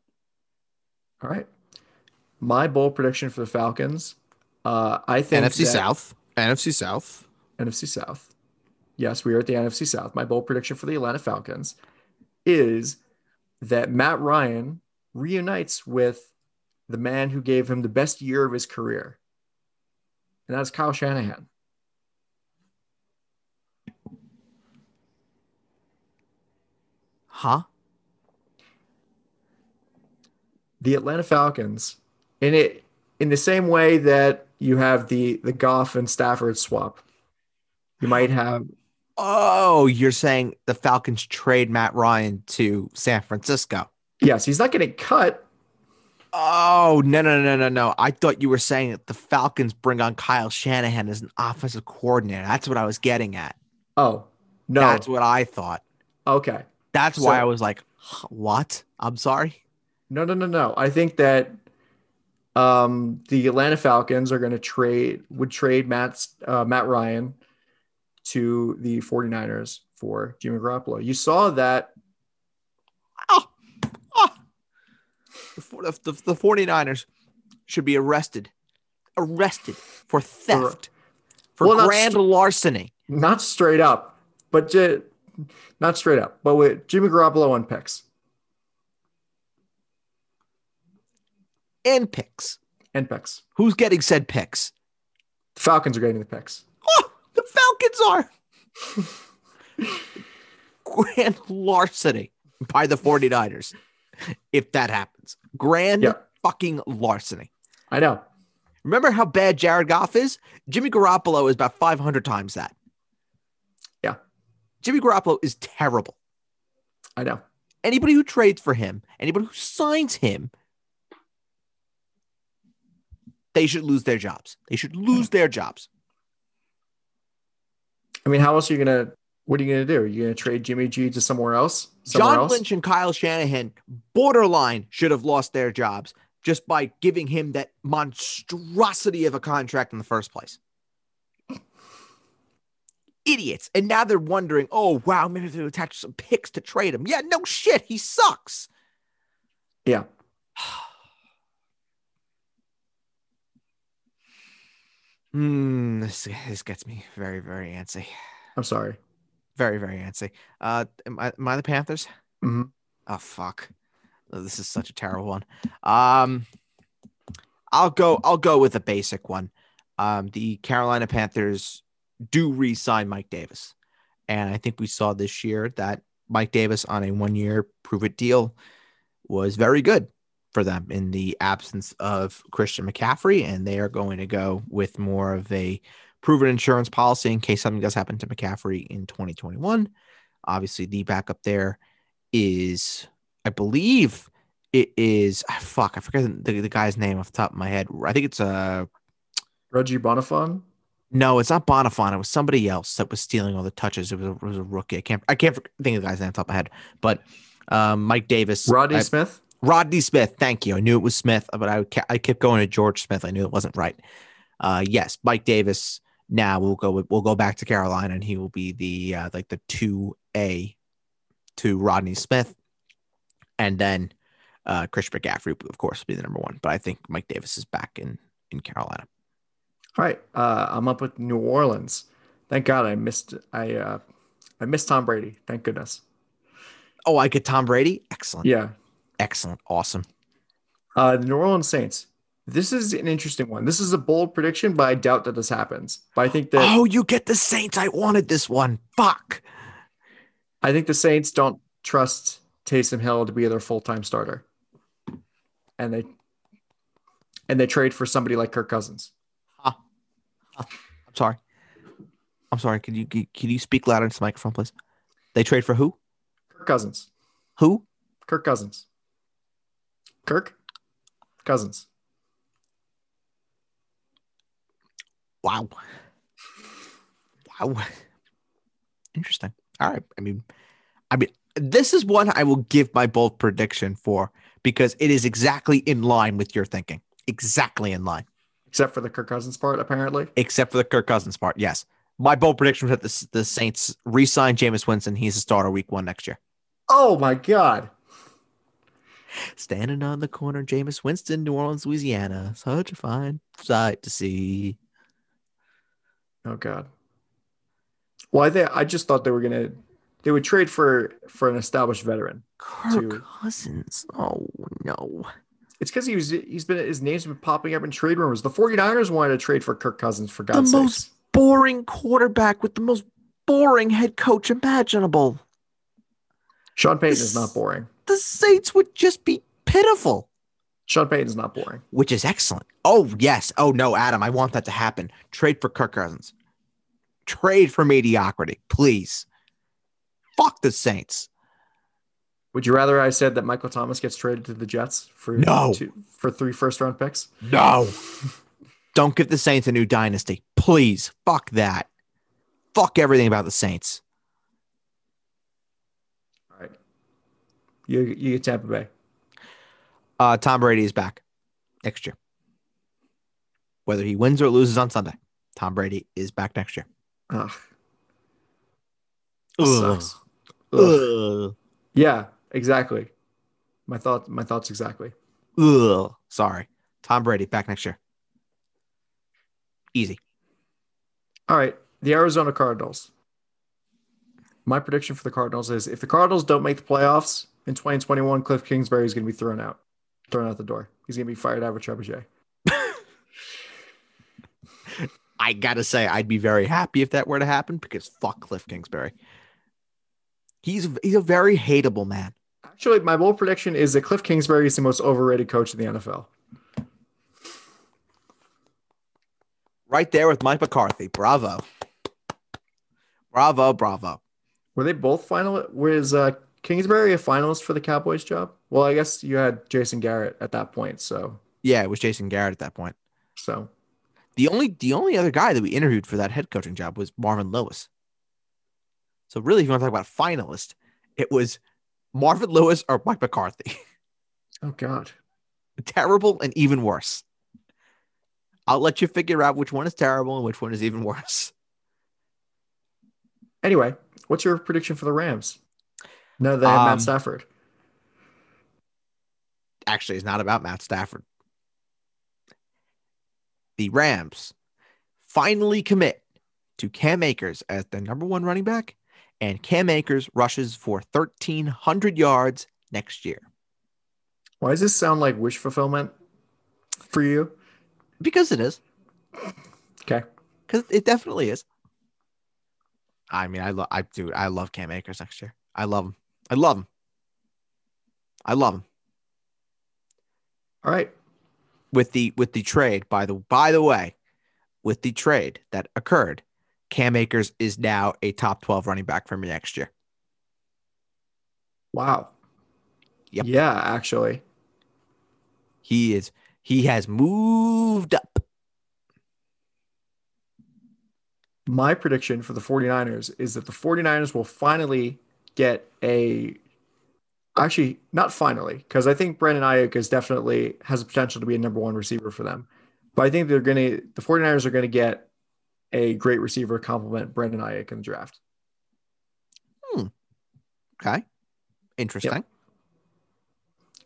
All right. My bold prediction for the Falcons. Uh, I think NFC that- South. NFC South. NFC South. Yes, we are at the NFC South. My bold prediction for the Atlanta Falcons is that Matt Ryan reunites with the man who gave him the best year of his career. And that's Kyle Shanahan. Huh? The Atlanta Falcons, in it in the same way that you have the the Goff and Stafford swap. You might have Oh, you're saying the Falcons trade Matt Ryan to San Francisco. yes, he's not getting cut. Oh, no, no, no, no, no. I thought you were saying that the Falcons bring on Kyle Shanahan as an offensive coordinator. That's what I was getting at. Oh, no. That's what I thought. okay. That's why I was like, what? I'm sorry. No, no, no, no. I think that um, the Atlanta Falcons are going to trade would trade Matt uh, Matt Ryan to the 49ers for Jimmy Garoppolo. You saw that Oh, oh. The, the, the, the 49ers should be arrested. Arrested for theft, for Well, grand st- larceny. not straight up, but ju- not straight up, but with Jimmy Garoppolo on picks and picks. and picks. Who's getting said picks? The Falcons are getting the picks. Oh, the Falcons are grand larceny by the 49ers. If that happens, grand Yeah. fucking larceny. I know. Remember how bad Jared Goff is? Jimmy Garoppolo is about 500 times that. Yeah. Jimmy Garoppolo is terrible. I know. Anybody who trades for him, anybody who signs him, they should lose their jobs. They should lose hmm. their jobs. I mean, how else are you gonna? What are you gonna do? Are you gonna trade Jimmy G to somewhere else? Somewhere John else? Lynch and Kyle Shanahan borderline should have lost their jobs just by giving him that monstrosity of a contract in the first place. Idiots. And now they're wondering, oh, wow, maybe they'll attach some picks to trade him. Yeah, no shit. He sucks. Yeah. [SIGHS] [SIGHS] [SIGHS] Hmm, this, this gets me very, very antsy. I'm sorry. Very, very antsy. Uh, am I, am I the Panthers? Mhm. Oh fuck, Oh, this is such a terrible one. Um, I'll go. I'll go with a basic one. Um, the Carolina Panthers do re-sign Mike Davis, and I think we saw this year that Mike Davis on a one-year prove-it deal was very good for them in the absence of Christian McCaffrey, and they are going to go with more of a proven insurance policy in case something does happen to McCaffrey in 2021. Obviously, the backup there is, I believe it is, ah, fuck, I forget the, the guy's name off the top of my head. I think it's uh, Reggie Bonnafon. no, it's not Bonnafon. It was somebody else that was stealing all the touches. It was a, it was a rookie. I can't, I can't think of the guy's name off the top of my head, but um, Mike Davis, Rodney I- Smith. Rodney Smith. Thank you. I knew it was Smith, but I I kept going to George Smith. I knew it wasn't right. Uh, yes, Mike Davis. Now we'll go. We'll go back to Carolina, and he will be the uh, like the two A to Rodney Smith, and then uh, Chris McCaffrey, of course, will be the number one. But I think Mike Davis is back in in Carolina. All right. Uh, I'm up with New Orleans. Thank God I missed. I uh, I missed Tom Brady. Thank goodness. Oh, I get Tom Brady. Excellent. Yeah. Excellent. Awesome. Uh, the New Orleans Saints. This is an interesting one. This is a bold prediction, but I doubt that this happens. But I think that Oh, you get the Saints. I wanted this one. Fuck. I think the Saints don't trust Taysom Hill to be their full time starter, and they and they trade for somebody like Kirk Cousins. I'm sorry. I'm sorry. Can you can you speak louder into the microphone, please? They trade for who? Kirk Cousins. Who? Kirk Cousins. Kirk Cousins. Wow. Wow. Interesting. All right. I mean, I mean, this is one I will give my bold prediction for because it is exactly in line with your thinking. Exactly in line, Except for the Kirk Cousins part, apparently. except for the Kirk Cousins part. Yes. My bold prediction was that the, the Saints re-sign Jameis Winston. He's a starter week one next year. Oh my God. Standing on the corner, Jameis Winston, New Orleans, Louisiana. Such a fine sight to see. Oh God. Well, I think I just thought they were gonna they would trade for for an established veteran. Kirk To- Cousins. Oh no. It's because he was he's been his name's been popping up in trade rumors. The 49ers wanted to trade for Kirk Cousins for God's most- sakes. Most boring quarterback with the most boring head coach imaginable. Sean Payton is not boring. The Saints would just be pitiful. Sean Payton is not boring. which is excellent. Oh, yes. Oh, no, Adam, I want that to happen. Trade for Kirk Cousins. Trade for mediocrity, please. Fuck the Saints. Would you rather I said that Michael Thomas gets traded to the Jets for No. two, for three first round picks? No. Don't give the Saints a new dynasty. Please. Fuck that. Fuck everything about the Saints. All right. You you get Tampa Bay. Uh, Tom Brady is back next year. Whether he wins or loses on Sunday, Tom Brady is back next year. Ugh. Ugh. Sucks. Ugh. Ugh. Yeah, exactly. My thought my thoughts exactly. Ugh. Sorry. Tom Brady back next year. Easy. All right, the Arizona Cardinals. My prediction for the Cardinals is if the Cardinals don't make the playoffs in 2021, Cliff Kingsbury is going to be thrown out, thrown out the door. He's going to be fired out of Trebuchet. [LAUGHS] I gotta say, I'd be very happy if that were to happen because fuck Cliff Kingsbury. He's he's a very hateable man. Actually, my bold prediction is that Cliff Kingsbury is the most overrated coach in the NFL. Right there with Mike McCarthy. Bravo. Bravo, bravo. Were they both final? Was uh, Kingsbury a finalist for the Cowboys job? Well, I guess you had Jason Garrett at that point. So, Yeah, it was Jason Garrett at that point. so The only the only other guy that we interviewed for that head coaching job was Marvin Lewis. So really, if you want to talk about a finalist, it was Marvin Lewis or Mike McCarthy. [LAUGHS] oh god, terrible and even worse. I'll let you figure out which one is terrible and which one is even worse. Anyway, what's your prediction for the Rams? No, they have Um, Matt Stafford. Actually, it's not about Matt Stafford. The Rams finally commit to Cam Akers as the number one running back, and Cam Akers rushes for 1,300 yards next year. Why does this sound like wish fulfillment for you? Because it is. Okay. Because it definitely is. I mean, I love, I do, I love Cam Akers next year. I love him. I love him. I love him. All right. with the with the trade by the by the way with the trade that occurred cam akers is now a top 12 running back for me next year Wow. Yep. Yeah, actually. he is he has moved up My prediction for the 49ers is that the 49ers will finally get a actually not finally because I think Brandon Aiyuk is definitely has the potential to be a number one receiver for them. But I think they're going to the 49ers are going to get a great receiver to complement Brandon Aiyuk in the draft. Hmm. Okay interesting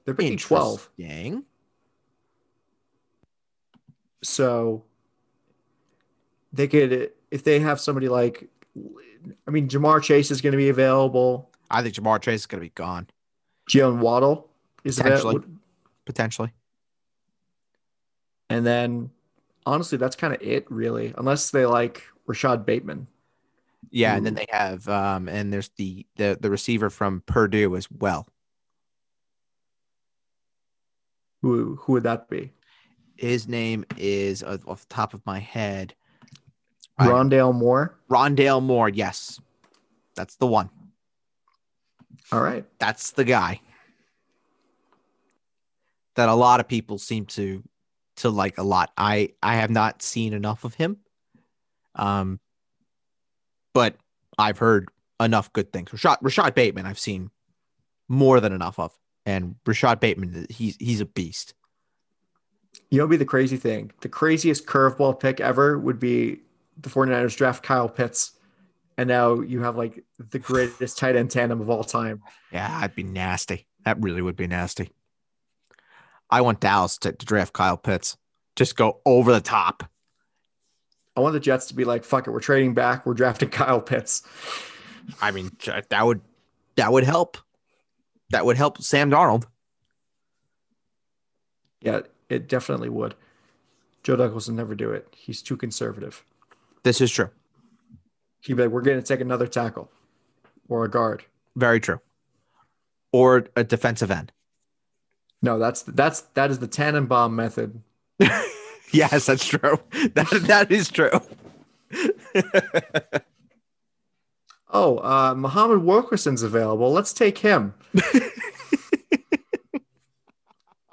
They're picking 12. Interesting. So they could if they have somebody like I mean Ja'Marr Chase is going to be available. i think ja'marr chase is going to be gone Jaylen Waddle is Potentially. available. potentially And then honestly, that's kind of it, really, unless they like Rashod Bateman. yeah and then they have um and there's the the the receiver from purdue as well Who who would that be? his name is off the top of my head I- Rondale Moore. rondale moore yes that's the one All right. that's the guy that a lot of people seem to to like a lot. I I have not seen enough of him, um, but I've heard enough good things. Rashod Rashod Bateman, I've seen more than enough of, and Rashod Bateman, he's he's a beast. You know, be the crazy thing. The craziest curveball pick ever would be the 49ers draft Kyle Pitts. And now you have like the greatest tight end tandem of all time. Yeah, that'd be nasty. That really would be nasty. I want Dallas to, to draft Kyle Pitts. Just go over the top. I want the Jets to be like, fuck it, we're trading back, we're drafting Kyle Pitts. I mean, that would that would help. That would help Sam Darnold. Yeah, it definitely would. Joe Douglas will never do it. He's too conservative. This is true. He'd be like, we're going to take another tackle or a guard. Very true. Or a defensive end. No, that's that's that is the Tannenbaum method. [LAUGHS] yes, that's true. [LAUGHS] That that is true. [LAUGHS] oh, uh, Muhammad Wilkerson's available. Let's take him.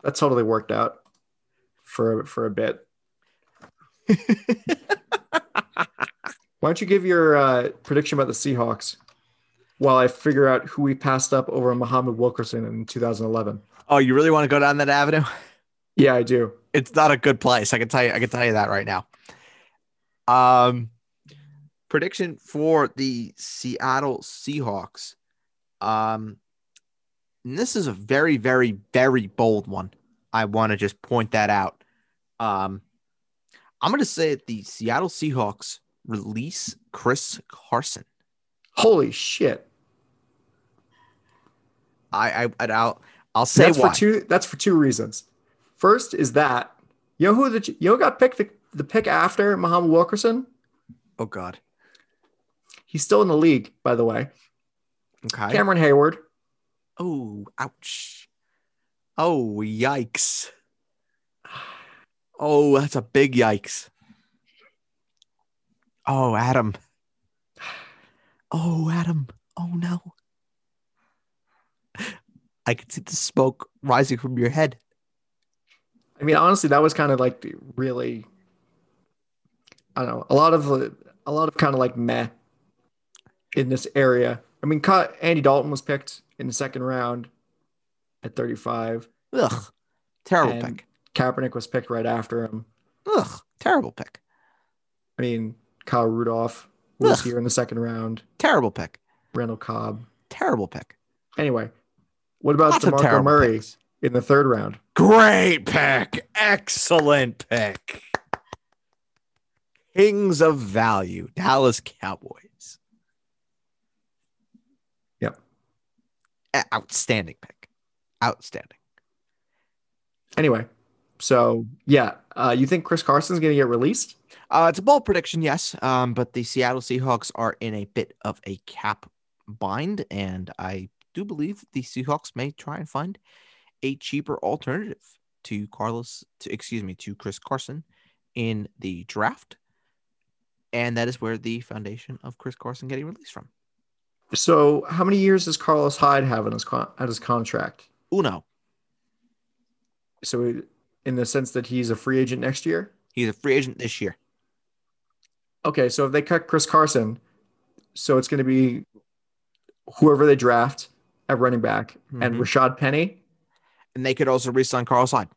that totally worked out for for a bit. Why don't you give your uh, prediction about the Seahawks while I figure out who we passed up over Muhammad Wilkerson in 2011? Oh, you really want to go down that avenue? Yeah, I do. It's not a good place. I can tell you. I can tell you that right now. Um, prediction for the Seattle Seahawks. Um, this is a very, very, very bold one. I want to just point that out. Um, I'm going to say that the Seattle Seahawks release Chris Carson. Holy shit! I, I I'll I'll say that's why. for two. That's for two reasons. First is that you know who the you know got picked the, the pick after Muhammad Wilkerson. Oh God, he's still in the league, by the way. Okay, Cameron Heyward. Oh, ouch! Oh, yikes! Oh, that's a big yikes. Oh, Adam. Oh, Adam. Oh, no. I can see the smoke rising from your head. I mean, honestly, that was kind of like really, I don't know, a lot of a lot of kind of like meh in this area. I mean, Andy Dalton was picked in the second round at 35. Ugh, terrible pick. Kaepernick was picked right after him. Ugh, terrible pick. I mean, Kyle Rudolph was Ugh. here in the second round. Terrible pick. Randall Cobb. Terrible pick. Anyway, what about Lots DeMarco Murray picks. in the third round? Great pick. Excellent pick. Kings of value, Dallas Cowboys. Yep. Outstanding pick. Outstanding. Anyway, so yeah, uh, you think Chris Carson's going to get released? Uh, it's a bold prediction, yes. Um, but the Seattle Seahawks are in a bit of a cap bind, and I do believe the Seahawks may try and find a cheaper alternative to Carlos, to excuse me, to Chris Carson in the draft, and that is where the foundation of Chris Carson getting released from. So, how many years does Carlos Hyde have in his con- at his contract? Uno. So, in the sense that he's a free agent next year? He's a free agent this year. Okay, so if they cut Chris Carson, so it's going to be whoever they draft at running back mm-hmm. and Rashaad Penny. And they could also re-sign Carlos Hyde.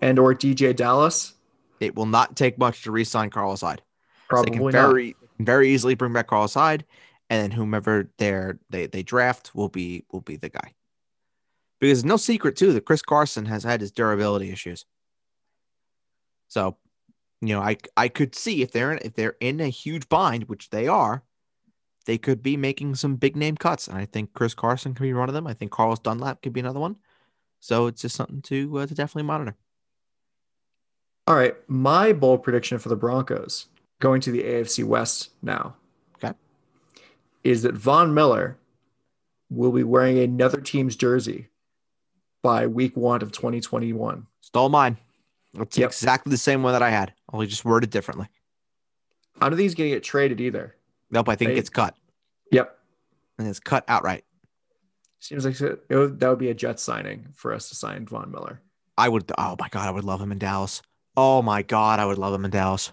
And or DeeJay Dallas. It will not take much to re-sign Carlos Hyde. Probably so they can very not. very easily bring back Carl Hyde, and then whomever they they they draft will be will be the guy. Because no secret too that Chris Carson has had his durability issues. So, you know, I I could see if they're in, if they're in a huge bind, which they are, they could be making some big name cuts. And I think Chris Carson could be one of them. I think Carlos Dunlap could be another one. So it's just something to uh, to definitely monitor. All right, my bold prediction for the Broncos going to the AFC West now. Okay, is that Von Miller will be wearing another team's jersey by week one of 2021. Stole mine. It's yep. exactly the same one that I had, only just worded differently. I don't think he's going to get traded either. Nope, I think right? it gets cut. Yep. And it's cut outright. Seems like it would, that would be a jet signing for us to sign Von Miller. I would. Oh my god, I would love him in Dallas. Oh my god, I would love him in Dallas.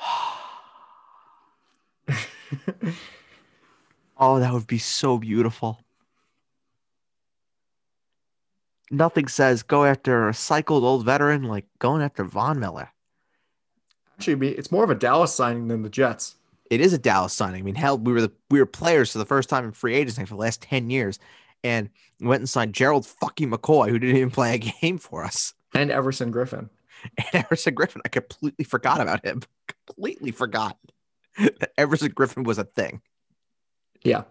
[SIGHS] [LAUGHS] oh, that would be so beautiful. Nothing says go after a cycled old veteran like going after Von Miller. Actually, it's more of a Dallas signing than the Jets. It is a Dallas signing. I mean, hell, we were the we were players for the first time in free agency for the last ten years, and went and signed Gerald fucking McCoy, who didn't even play a [LAUGHS] game for us. And Everson Griffen. [LAUGHS] And Everson Griffen, I completely forgot about him. [LAUGHS] Completely forgot that Everson Griffen was a thing. Yeah.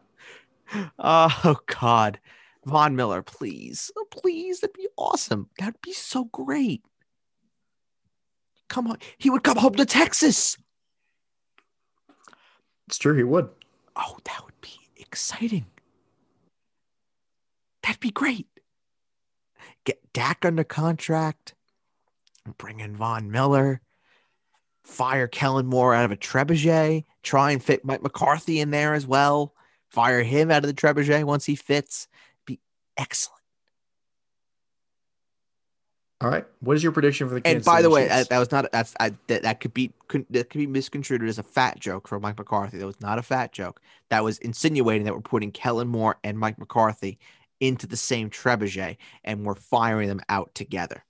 Oh God, Von Miller, please, oh, please, that'd be awesome. That'd be so great. Come on, he would come home to Texas. It's true, he would. Oh, that would be exciting. That'd be great. Get Dak under contract. Bring in Von Miller. Fire Kellen Moore out of a trebuchet. Try and fit Mike McCarthy in there as well. Fire him out of the trebuchet once he fits. Excellent. All right. What is your prediction for the? And by City the way, Chiefs? that, was not that's I, that, that could be could, that could be misconstrued as a fat joke for Mike McCarthy. That was not a fat joke. That was insinuating that we're putting Kellen Moore and Mike McCarthy into the same trebuchet and we're firing them out together.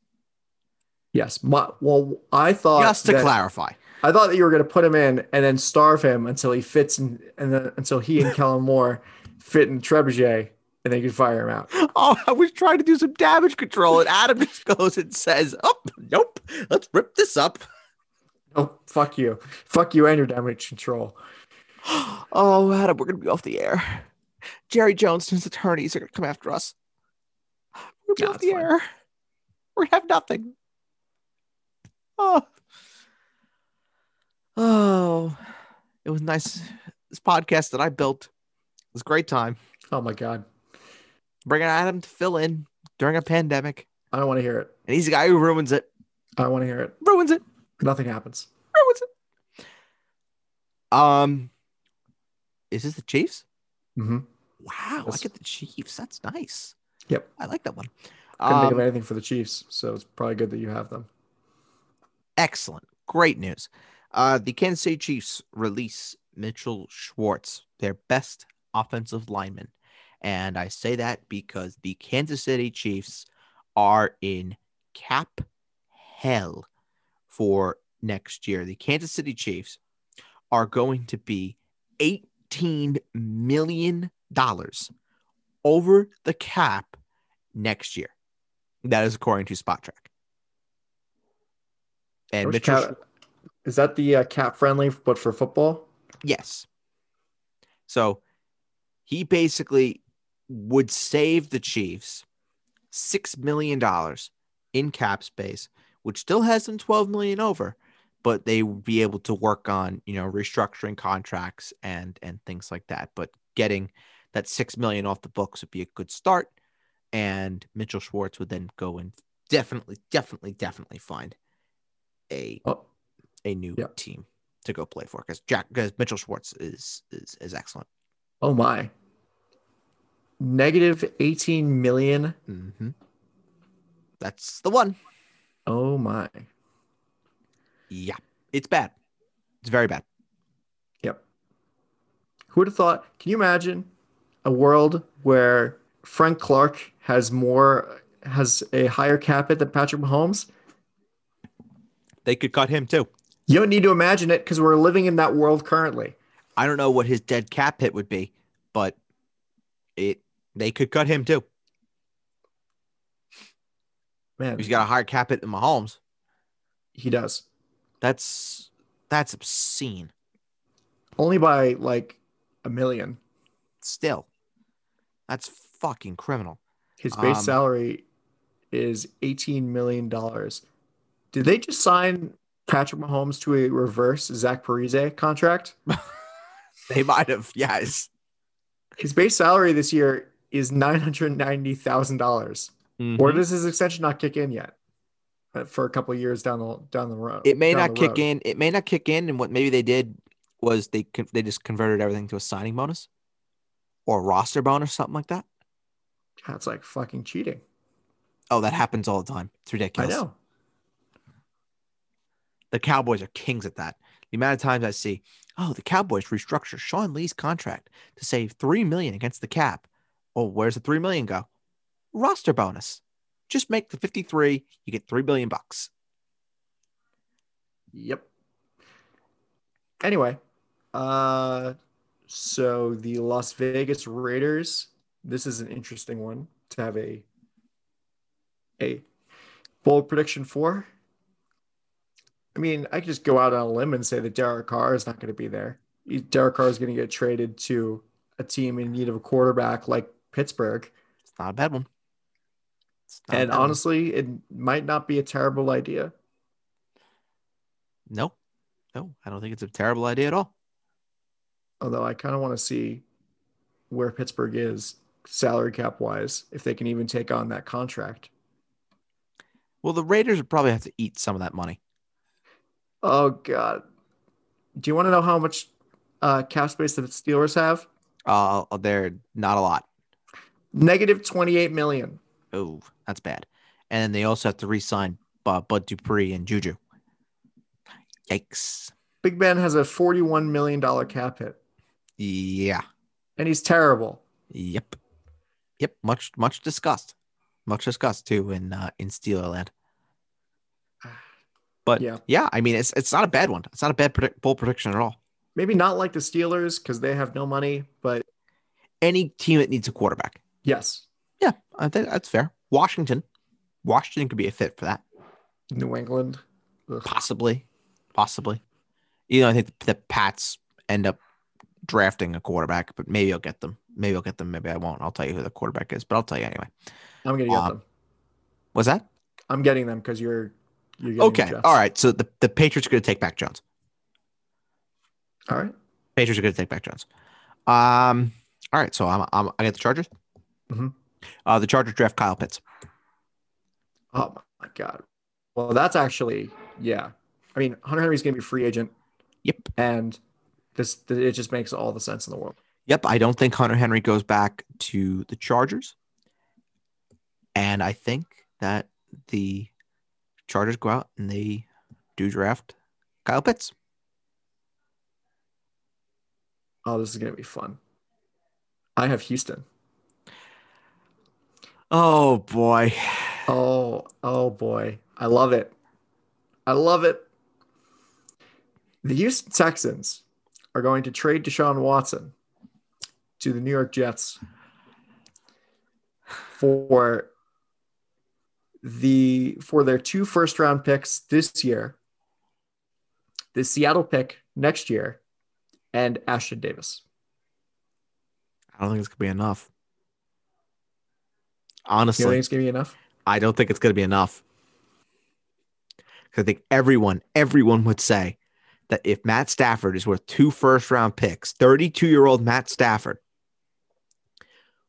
yes. My, well, I thought Just to that- clarify. I thought that you were going to put him in and then starve him until he fits in, and then until he and Kellen Moore fit in trebuchet, and they can fire him out. [LAUGHS] Oh, I was trying to do some damage control, and Adam just goes and says, "Oh, nope, let's rip this up." Oh, fuck you, fuck you, and your damage control. [GASPS] Oh, Adam, we're gonna be off the air. Jerry Jones and his attorneys are gonna come after us. We're gonna be Nah, off the fine. air. We're gonna have nothing. Oh, oh, it was nice. This podcast that I built it was a great time. Oh my god, Bringing Adam to fill in during a pandemic, I don't want to hear it. and he's the guy who ruins it. I don't want to hear it. Ruins it. Nothing happens. ruins it. Um, is this the Chiefs? Mm-hmm. Wow, I Yes. get the Chiefs. That's nice. Yep. I like that one. Couldn't think of Um, anything for the Chiefs, so it's probably good that you have them. excellent. Great news. Uh, the Kansas City Chiefs release Mitchell Schwartz, their best offensive lineman. And I say that because the Kansas City Chiefs are in cap hell for next year. The Kansas City Chiefs are going to be $18 million over the cap next year. That is according to Spotrac. And Mitchell, cap- is that the uh, cap friendly, but for football? Yes. So he basically would save the Chiefs six million dollars in cap space, which still has them twelve million over, but they would be able to work on you know restructuring contracts and and things like that. But getting that six million off the books would be a good start, and Mitchell Schwartz would then go and definitely, definitely, definitely find a Oh, a new Yeah. team to go play for because Jack because Mitchell Schwartz is is is excellent. oh my. Negative 18 million. hmm That's the one. Oh my. Yeah, it's bad. It's very bad. Yep. Who would have thought? Can you imagine a world where Frank Clark has more has a higher cap hit than Patrick Mahomes? They could cut him too. You don't need to imagine it because we're living in that world currently. I don't know what his dead cap hit would be, but it they could cut him too. Man, He's got a higher cap hit than Mahomes. he does. That's that's obscene. Only by like a million. Still, that's fucking criminal. His base Um, salary is $18 million. Did they just sign Patrick Mahomes to a reverse Zach Parise contract? [LAUGHS] They might have, yes. His base salary this year is $990,000. dollars Mhm. Or does his extension not kick in yet? Uh, For a couple of years down the down the road. it may not kick road. in. It may not kick in. And what maybe they did was they they just converted everything to a signing bonus or a roster bonus, something like that. That's like fucking cheating. Oh, that happens all the time. It's ridiculous. I know. The Cowboys are kings at that. The amount of times I see, oh, the Cowboys restructure Sean Lee's contract to save three million against the cap. Oh, where's the three million go? Roster bonus. Just make the fifty-three. You get three billion bucks. Yep. Anyway, uh, so the Las Vegas Raiders this is an interesting one to have a a bold prediction for. I mean, I could just go out on a limb and say that Derek Carr is not going to be there. Derek Carr is going to get traded to a team in need of a quarterback like Pittsburgh. It's not a bad one. And honestly, one. it might not be a terrible idea. No, no, I don't think it's a terrible idea at all. Although I kind of want to see where Pittsburgh is salary cap wise, if they can even take on that contract. Well, the Raiders would probably have to eat some of that money. Oh God! Do you want to know how much uh, cap space the Steelers have? Uh, they're not a lot. Negative twenty-eight million. Oh, that's bad. And they also have to re-sign Bud Dupree and Juju. Yikes! Big Ben has a forty-one million dollar cap hit. Yeah, and he's terrible. Yep, yep. Much, much discussed. Much discussed too in uh, in Steelerland. [SIGHS] But yeah, yeah, I mean, it's it's not a bad one. It's not a bad predict- prediction at all. Maybe not like the Steelers because they have no money, but any team that needs a quarterback. Yes. Yeah, I think that's fair. Washington, Washington could be a fit for that. New England, Ugh. possibly, possibly. You know, I think the Pats end up drafting a quarterback, but maybe I'll get them. Maybe I'll get them. Maybe I won't. I'll tell you who the quarterback is, but I'll tell you anyway. I'm gonna get um, them. Was that? I'm getting them because you're okay. All right. So the, the Patriots are going to take Mac Jones. All right. Patriots are going to take Mac Jones. Um. All right. So I'm, I'm I get the Chargers. Mm-hmm. Uh, the Chargers draft Kyle Pitts. Oh my god. Well, that's actually yeah. I mean, Hunter Henry's going to be free agent. Yep. And this it just makes all the sense in the world. Yep. I don't think Hunter Henry goes back to the Chargers. And I think that the Chargers go out and they do draft Kyle Pitts. Oh, this is going to be fun. I have Houston. Oh boy. Oh, oh boy. I love it. I love it. The Houston Texans are going to trade Deshaun Watson to the New York Jets for the for their two first round picks this year, the Seattle pick next year, and Ashtyn Davis. I don't think it's gonna be enough. Honestly, you think it's gonna be enough? I don't think it's gonna be enough. I think everyone, everyone would say that if Matt Stafford is worth two first round picks, 32 year old Matt Stafford,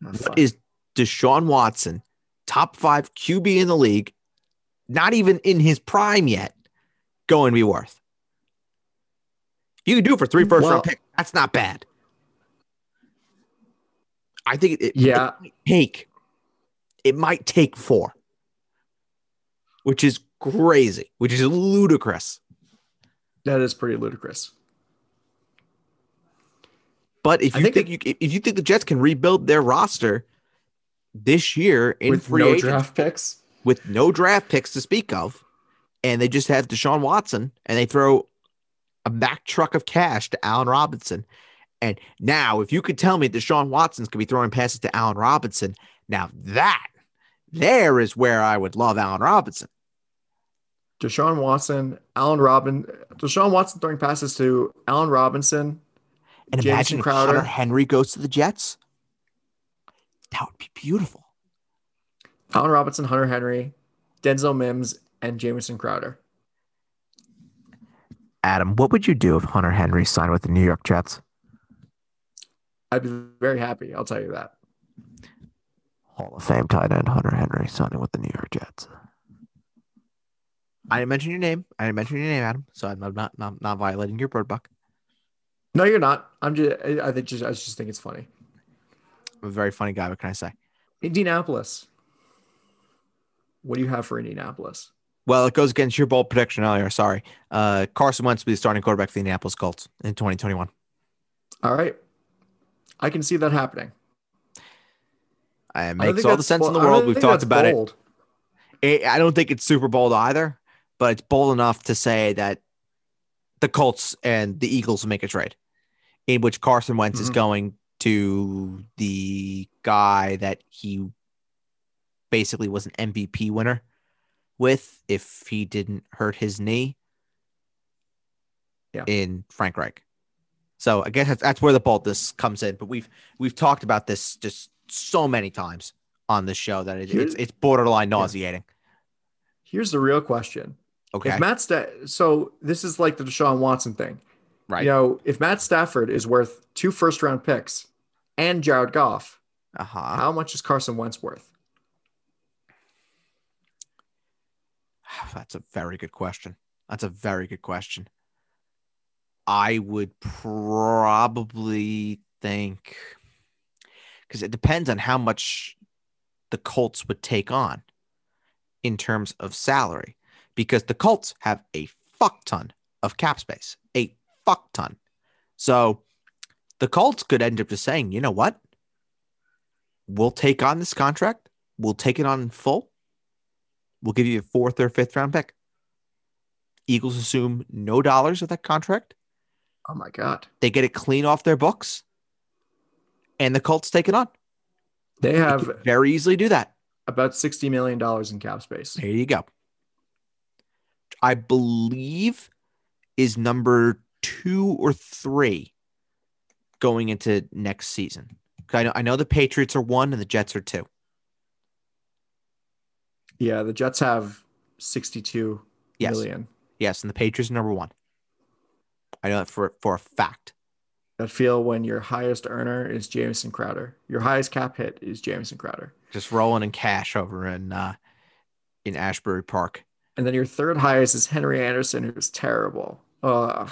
what is Deshaun Watson top five QB in the league, not even in his prime yet, going to be worth. You can do it for three first well, round picks. That's not bad. I think it, yeah. It take it might take four, which is crazy, which is ludicrous. That is pretty ludicrous. But if you think, think it, you if you think the Jets can rebuild their roster this year in with free no agents, draft picks, with no draft picks to speak of, and they just have Deshaun Watson and they throw a back truck of cash to Allen Robinson. And now, if you could tell me Deshaun Watson's could be throwing passes to Allen Robinson, now that there is where I would love Allen Robinson. Deshaun Watson, Allen Robin, Deshaun Watson throwing passes to Allen Robinson, and Jameson imagine Crowder. Hunter Henry goes to the Jets. That would be beautiful. Allen Robinson, Hunter Henry, Denzel Mims, and Jamison Crowder. Adam, what would you do if Hunter Henry signed with the New York Jets? I'd be very happy. I'll tell you that. Hall of Fame tight end Hunter Henry signing with the New York Jets. I didn't mention your name. I didn't mention your name, Adam. So I'm not not, not violating your bird buck. No, you're not. I'm just. I think just. I just think it's funny. I'm a very funny guy. What can I say? Indianapolis. What do you have for Indianapolis? Well, it goes against your bold prediction earlier. Sorry. Uh, Carson Wentz will be the starting quarterback for the Indianapolis Colts in 2021. All right. I can see that happening. It makes all the sense bold. in the world. We've talked about bold. it. I don't think it's super bold either, but it's bold enough to say that the Colts and the Eagles make a trade in which Carson Wentz mm-hmm. is going to the guy that he basically was an MVP winner with if he didn't hurt his knee Yeah. in Frank Reich. So I guess that's, that's where the boldness comes in. But we've we've talked about this just so many times on this show that it, it's it's borderline nauseating. Here's the real question. Okay, If Matt Sta- so this is like the Deshaun Watson thing. right? You know, if Matt Stafford is worth two first round picks and Jared Goff, uh huh. how much is Carson Wentz worth? [SIGHS] That's a very good question. That's a very good question. I would probably think because it depends on how much the Colts would take on in terms of salary, because the Colts have a fuck ton of cap space, a fuck ton. So the Colts could end up just saying, you know what? We'll take on this contract. We'll take it on in full. We'll give you a fourth or fifth round pick. Eagles assume no dollars of that contract. Oh my God. They get it clean off their books, and the Colts take it on. They They have could very easily do that. about $60 million in cap space. There you go. I believe is number two or three going into next season. I know, I know the Patriots are one and the Jets are two. Yeah, the Jets have sixty-two million. Yes. Yes, and the Patriots are number one. I know that for for a fact. That feel when your highest earner is Jamison Crowder. Your highest cap hit is Jamison Crowder. Just rolling in cash over in uh, in Asbury Park. And then your third highest is Henry Anderson, who's terrible. Ugh.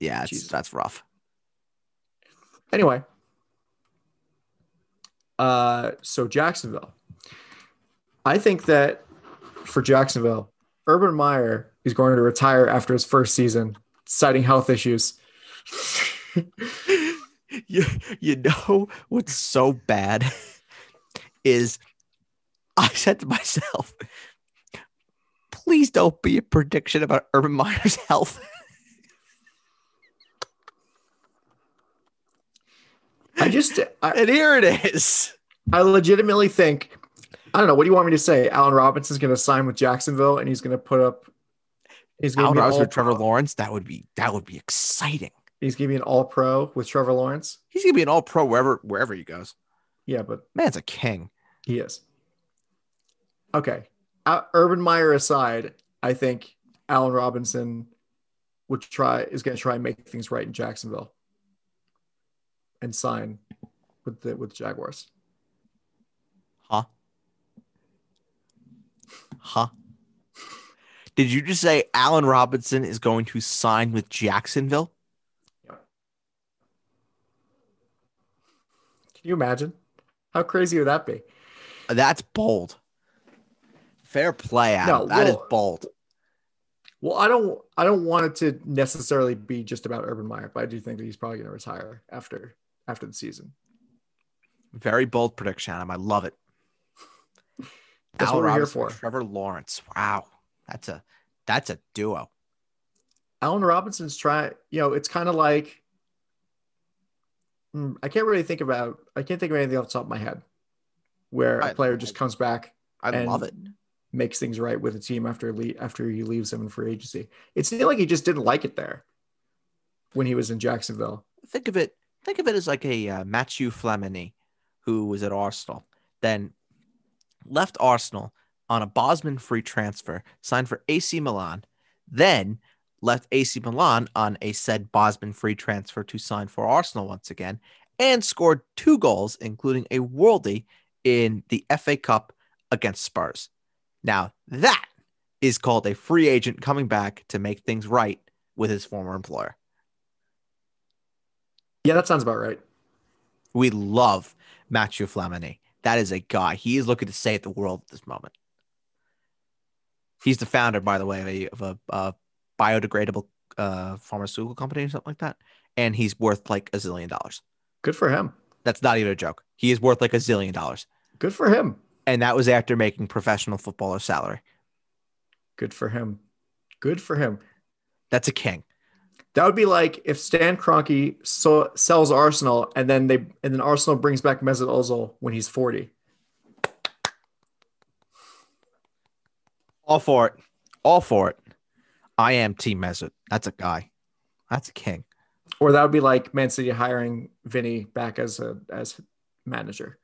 Yeah, it's, that's rough. Anyway. Uh so Jacksonville. I think that for Jacksonville, Urban Meyer is going to retire after his first season, citing health issues. [LAUGHS] you, you know what's so bad is I said to myself, please don't be a prediction about Urban Meyer's health. I just I, And here it is. I legitimately think I don't know. What do you want me to say? Allen Robinson's going to sign with Jacksonville, and he's going to put up. He's going to be all with Trevor Lawrence, that would be that would be exciting. He's going to be an All Pro with Trevor Lawrence. He's gonna be an all pro wherever wherever he goes. Yeah, but Man's a king. he is. Okay, uh, Urban Meyer aside, I think Allen Robinson would try is going to try and make things right in Jacksonville and sign with the with the Jaguars. Huh? Huh? Did you just say Allen Robinson is going to sign with Jacksonville? Can you imagine? How crazy would that be? That's bold. Fair play, Adam. No, that is well- bold. Well, I don't I don't want it to necessarily be just about Urban Meyer, but I do think that he's probably going to retire after after the season. Very bold prediction, Adam. I love it. [LAUGHS] That's Allen what we're here Robinson for. Trevor Lawrence. Wow. That's a that's a duo. Allen Robinson's trying, you know, it's kind of like I can't really think about I can't think of anything off the top of my head where a I- player just comes back, I love it. makes things right with a team after le- after he leaves them in free agency. It seemed like he just didn't like it there when he was in Jacksonville. Think of it. Think of it as like a uh, Matthew Flamini, who was at Arsenal, then left Arsenal on a Bosman free transfer, signed for AC Milan, then left AC Milan on a said Bosman free transfer to sign for Arsenal once again, and scored two goals, including a worldie in the FA Cup against Spurs. Now that is called a free agent coming back to make things right with his former employer. Yeah, that sounds about right. We love Matthew Flamini. That is a guy. He is looking to save the world at this moment. He's the founder, by the way, of a, of a, uh biodegradable uh, pharmaceutical company or something like that. And he's worth like a zillion dollars. Good for him. That's not even a joke. He is worth like a zillion dollars. Good for him. And that was after making professional footballer salary. Good for him. Good for him. That's a king. That would be like if Stan Kroenke so, sells Arsenal and then they and then Arsenal brings back Mesut Ozil when he's 40. All for it. All for it. I am Team Mesut. That's a guy. That's a king. Or that would be like Man City hiring Vinny back as a as manager.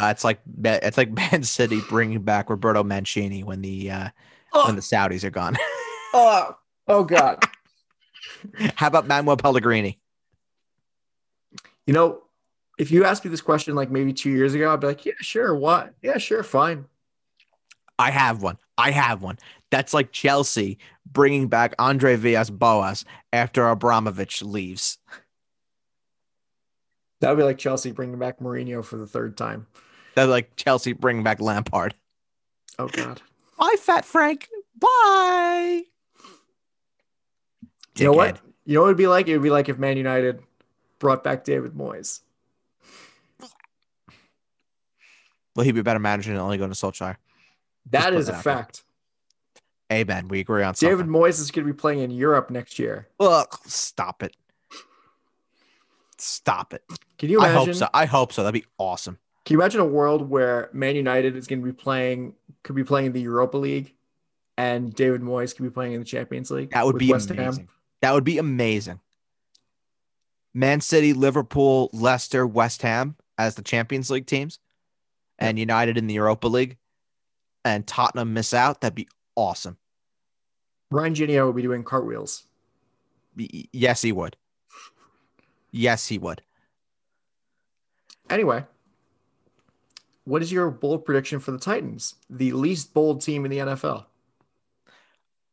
Uh, it's like it's like [LAUGHS] Man City bringing back Roberto Mancini when the uh, oh. when the Saudis are gone. oh, oh God. [LAUGHS] How about Manuel Pellegrini? You know, if you asked me this question like maybe two years ago, I'd be like, yeah, sure. What? Yeah, sure. Fine. I have one. I have one. That's like Chelsea bringing back Andre Villas Boas after Abramovich leaves. That would be like Chelsea bringing back Mourinho for the third time. That's like Chelsea bringing back Lampard. Oh God. Bye, Fat Frank. Bye. You know what? You know what it'd be like? It would be like if Man United brought back David Moyes. Well, he'd be a better manager than Ole Gunnar Solskjaer. That is a fact. Amen. We agree on something. David Moyes is going to be playing in Europe next year. Ugh, stop it. Stop it. Can you imagine? I hope so. I hope so. That'd be awesome. Can you imagine a world where Man United is going to be playing, could be playing in the Europa League, and David Moyes could be playing in the Champions League? That would be West amazing. Ham? That would be amazing. Man City, Liverpool, Leicester, West Ham as the Champions League teams, and United in the Europa League, and Tottenham miss out. That'd be awesome. Ryan Giniot would be doing cartwheels. Yes, he would. Yes, he would. Anyway, what is your bold prediction for the Titans, the least bold team in the NFL?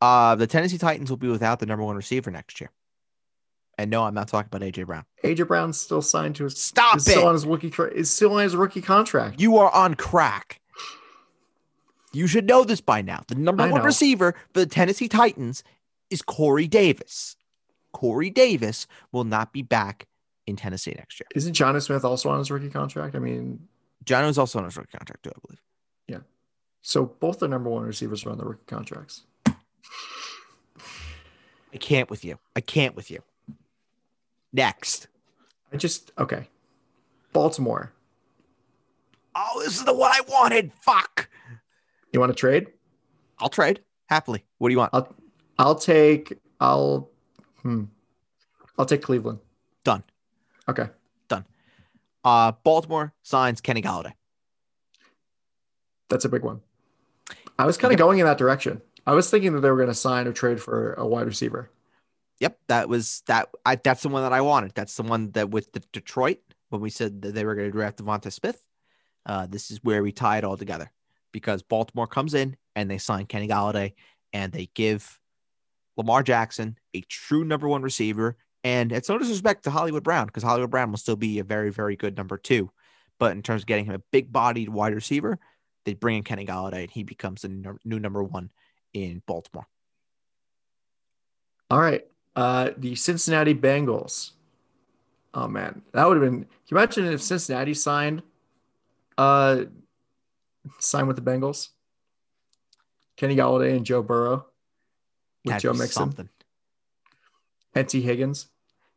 Uh, the Tennessee Titans will be without the number one receiver next year. And no, I'm not talking about AJ Brown. AJ Brown's still signed to his stop is it. Still on his rookie is still on his rookie contract. You are on crack. You should know this by now. The number one receiver for the Tennessee Titans is Corey Davis. Corey Davis will not be back in Tennessee next year. Isn't Jonnu Smith also on his rookie contract? I mean, Jonnu is also on his rookie contract too, I believe. Yeah. So both the number one receivers are on the rookie contracts. I can't with you. I can't with you. Next. I just okay. Baltimore. Oh, this is the one I wanted. Fuck. You want to trade? I'll trade happily. What do you want? I'll I'll take I'll hmm. I'll take Cleveland. Done. Okay. Done. Uh Baltimore signs Kenny Golladay. That's a big one. I was kind of going in that direction. I was thinking that they were going to sign or trade for a wide receiver. Yep, that was that. I that's the one that I wanted. That's the one that with the Detroit when we said that they were going to draft Devonta Smith. Uh, this is where we tie it all together because Baltimore comes in and they sign Kenny Golladay and they give Lamar Jackson a true number one receiver. And it's no disrespect to Hollywood Brown because Hollywood Brown will still be a very, very good number two. But in terms of getting him a big bodied wide receiver, they bring in Kenny Golladay and he becomes the new number one in Baltimore. All right. Uh, the Cincinnati Bengals. Oh man, that would have been. Can you imagine if Cincinnati signed, uh, signed with the Bengals? Kenny Golladay and Joe Burrow with That'd Joe Mixon something. and Tee Higgins.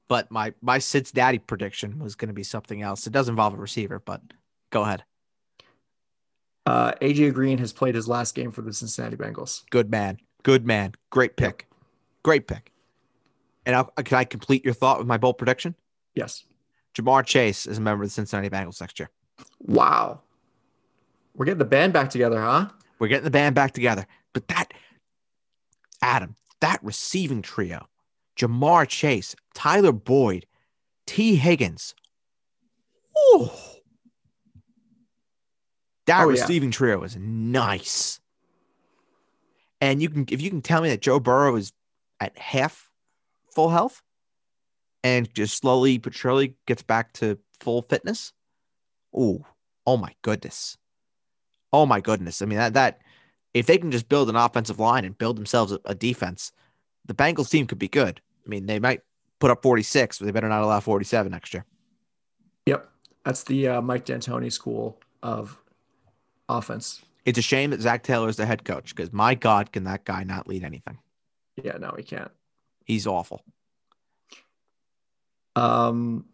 But my my Cincinnati prediction was going to be something else. It does involve a receiver, but go ahead. Uh, AJ Green has played his last game for the Cincinnati Bengals. Good man. Good man. Great pick. Great pick. And I'll, can I complete your thought with my bold prediction? Yes. Ja'Marr Chase is a member of the Cincinnati Bengals next year. Wow. We're getting the band back together, huh? We're getting the band back together. But that, Adam, that receiving trio, Ja'Marr Chase, Tyler Boyd, Tee Higgins. Oh, that oh, receiving yeah. trio is nice. And you can if you can tell me that Joe Burrow is at half full health and just slowly but surely gets back to full fitness. Oh, oh my goodness. Oh my goodness. I mean that that if they can just build an offensive line and build themselves a, a defense, the Bengals team could be good. I mean, they might put up 46, but they better not allow 47 next year. Yep. That's the uh, Mike D'Antoni school of offense. It's a shame that Zac Taylor is the head coach because my God, can that guy not lead anything? Yeah, no, he can't. He's awful. Um,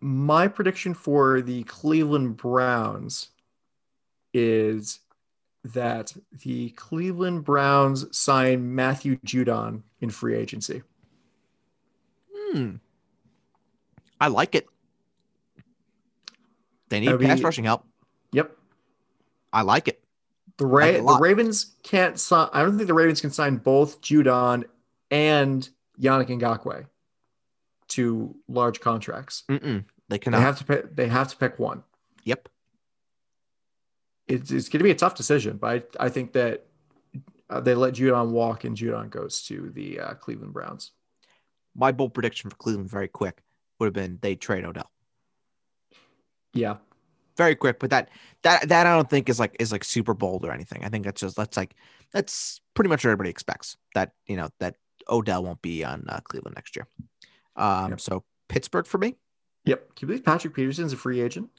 my prediction for the Cleveland Browns is that the Cleveland Browns sign Matthew Judon in free agency. Hmm. I like it. They need pass rushing help. Yep. I like it. The, Like Ra- a the. Ravens can't sign. I don't think the Ravens can sign both Judon and Yannick Ngakoue to large contracts. Mm-mm. They They have to pick. They have to pick one. yep. It's, it's going to be a tough decision, but I, I think that uh, they let Judon walk and Judon goes to the uh, Cleveland Browns. My bold prediction for Cleveland, very quick, would have been they trade Odell. Yeah, Very quick, but that that that I don't think is like is like super bold or anything. I think that's just that's like that's pretty much what everybody expects that you know that Odell won't be on uh, Cleveland next year. Um, Yep. so Pittsburgh for me. yep. Can you believe Patrick Peterson's a free agent?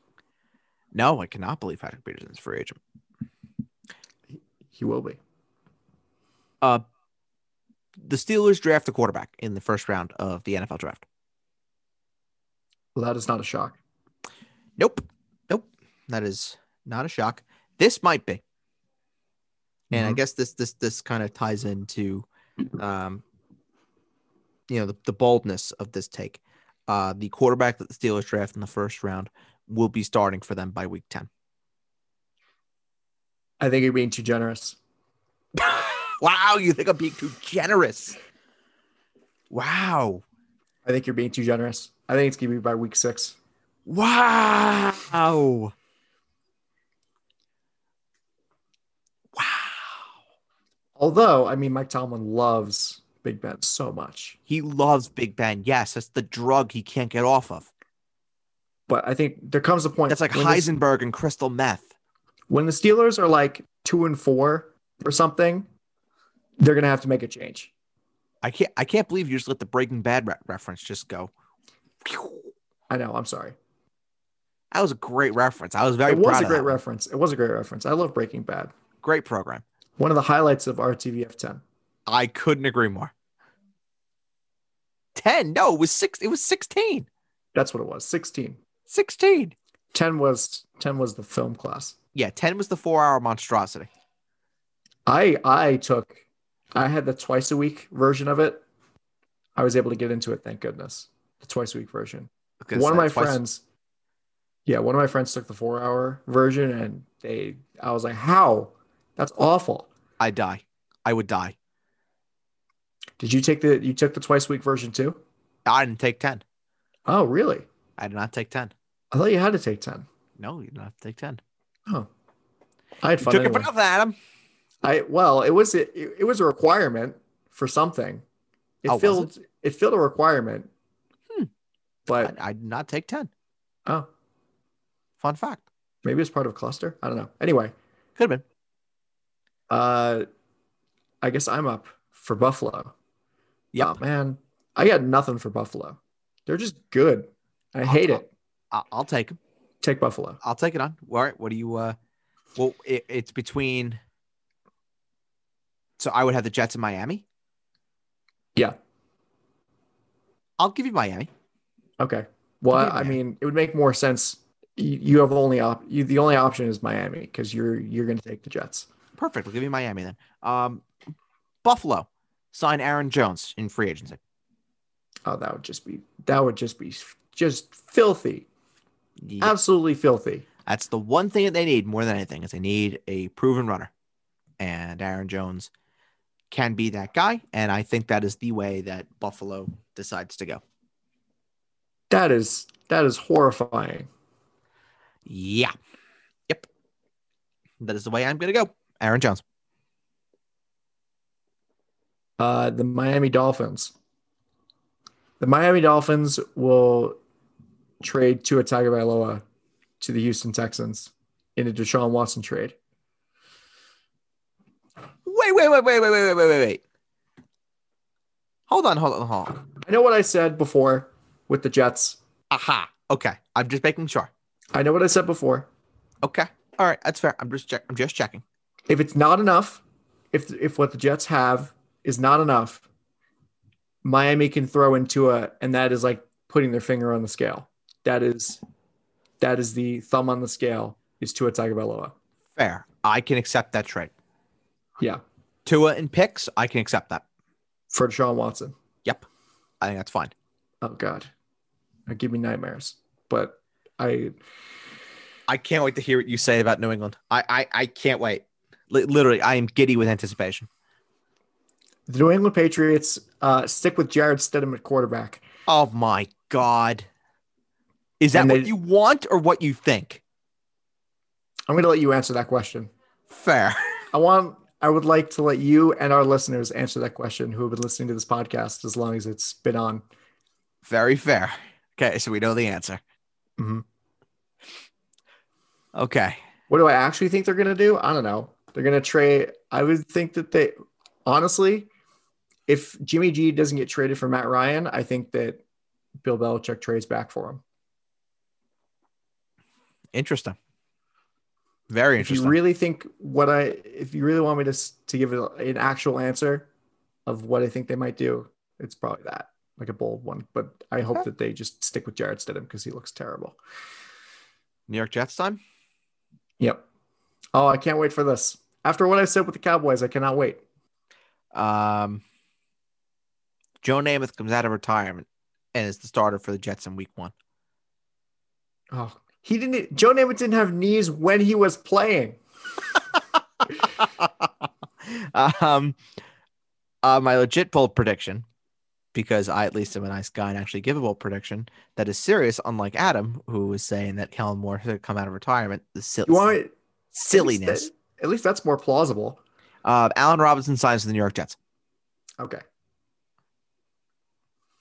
No, I cannot believe Patrick Peterson's a free agent. He will be. Uh, the Steelers draft a quarterback in the first round of the NFL draft. Well, that is not a shock. Nope, nope, that is not a shock. This might be, and I Mhm. guess this this this kind of ties into, um, you know, the, the boldness of this take. Uh, the quarterback that the Steelers draft in the first round will be starting for them by week ten. I think you're being too generous. [LAUGHS] wow, you think I'm being too generous? Wow, I think you're being too generous. I think it's going to be by week six. wow, wow. Although, I mean, Mike Tomlin loves Big Ben so much. He loves Big Ben. Yes, that's the drug he can't get off of. But I think there comes a point That's like when the- Heisenberg and crystal meth. when the Steelers are like two and four or something, they're gonna have to make a change. I can't. I can't believe you just let the Breaking Bad re- reference just go. I know. I'm sorry. That was a great reference. I was very it was proud a of great one. reference. It was a great reference. I love Breaking Bad. Great program. One of the highlights of RTVF 10. I couldn't agree more. Ten? No, it was six. It was sixteen. That's what it was. 16. Sixteen. 10 was 10 was the film class. Yeah, ten was the four-hour monstrosity. I I took I had the twice a week version of it. I was able to get into it, thank goodness. The twice a week version. Because, one of my twice- friends yeah one of my friends took the four hour version and they i was like how that's awful I die. I would die. Did you take the you took the twice a week version too I didn't take ten. oh really I did not take ten. i thought you had to take 10 No, you did not have to take ten. oh i had You fun took it anyway. for nothing, Adam. i well it was it, it was a requirement for something it Oh, filled it? filled a requirement Hmm. but I, I did not take ten. oh Fun fact. maybe it's part of a cluster i don't know anyway Could have been. uh i guess i'm up for buffalo Yep. Oh, man, I got nothing for Buffalo. They're just good. I hate it. I- I'll take them. Take Buffalo. I'll take it on. All right. What do you? uh Well, it, it's between. So I would have the Jets in Miami. Yeah. I'll give you Miami. Okay. Well, I'll I mean, it would make more sense. You, you have only op. You, the only option is Miami because you're you're going to take the Jets. Perfect. We'll give you Miami then. Um, Buffalo sign Aaron Jones in free agency. Oh, that would just be that would just be just filthy. Yeah. Absolutely filthy. That's the one thing that they need more than anything is they need a proven runner, and Aaron Jones can be that guy. And I think that is the way that Buffalo decides to go. That is that is horrifying. Yeah. Yep. That is the way I'm going to go. Aaron Jones. Uh, the Miami Dolphins. The Miami Dolphins will trade Tua Tagovailoa to the Houston Texans in a Deshaun Watson trade. Wait, wait, wait, wait, wait, wait, wait, wait, wait. Hold on, hold on, hold on. I know what I said before with the Jets. Aha. Okay. I'm just making sure. I know what I said before. Okay. All right. That's fair. I'm just check. I'm just checking. If it's not enough, if if what the Jets have is not enough, Miami can throw in Tua, and that is like putting their finger on the scale. That is that is the thumb on the scale is Tua Tagovailoa. Fair. I can accept that trade. Yeah, Tua and picks, I can accept that. for Deshaun Watson. Yep. I think that's fine. Oh God, that give me nightmares. But I I can't wait to hear what you say about New England. I I, I can't wait. Li- literally, I am giddy with anticipation. The New England Patriots uh, stick with Jarrett Stidham at quarterback. Oh my god. Is that And what they- you want or what you think? I'm going to let you answer that question. Fair. [LAUGHS] I want. I would like to let you and our listeners answer that question who have been listening to this podcast as long as it's been on. Very fair. Okay, so we know the answer. Mhm. Okay. What do I actually think they're going to do? I don't know. They're going to trade. I would think that they, honestly, if Jimmy G doesn't get traded for Matt Ryan, I think that Bill Belichick trades back for him. Interesting. Very interesting. If you really think what I, if you really want me to to give an actual answer of what I think they might do, it's probably that, like a bold one. But I hope Okay. that they just stick with Jarrett Stidham because he looks terrible. New York Jets time? Yep. Oh, I can't wait for this. After what I said with the Cowboys, I cannot wait. Um, Joe Namath comes out of retirement and is the starter for the Jets in week one. Oh, he didn't. Joe Namath didn't have knees when he was playing. [LAUGHS] um, uh, my legit bold prediction, because I at least am a nice guy and actually give a bold prediction that is serious, unlike Adam, who was saying that Kellen Moore should come out of retirement. The sil- You want me, at least silliness. that- At least that's more plausible. Uh, Allen Robinson signs with the New York Jets. Okay.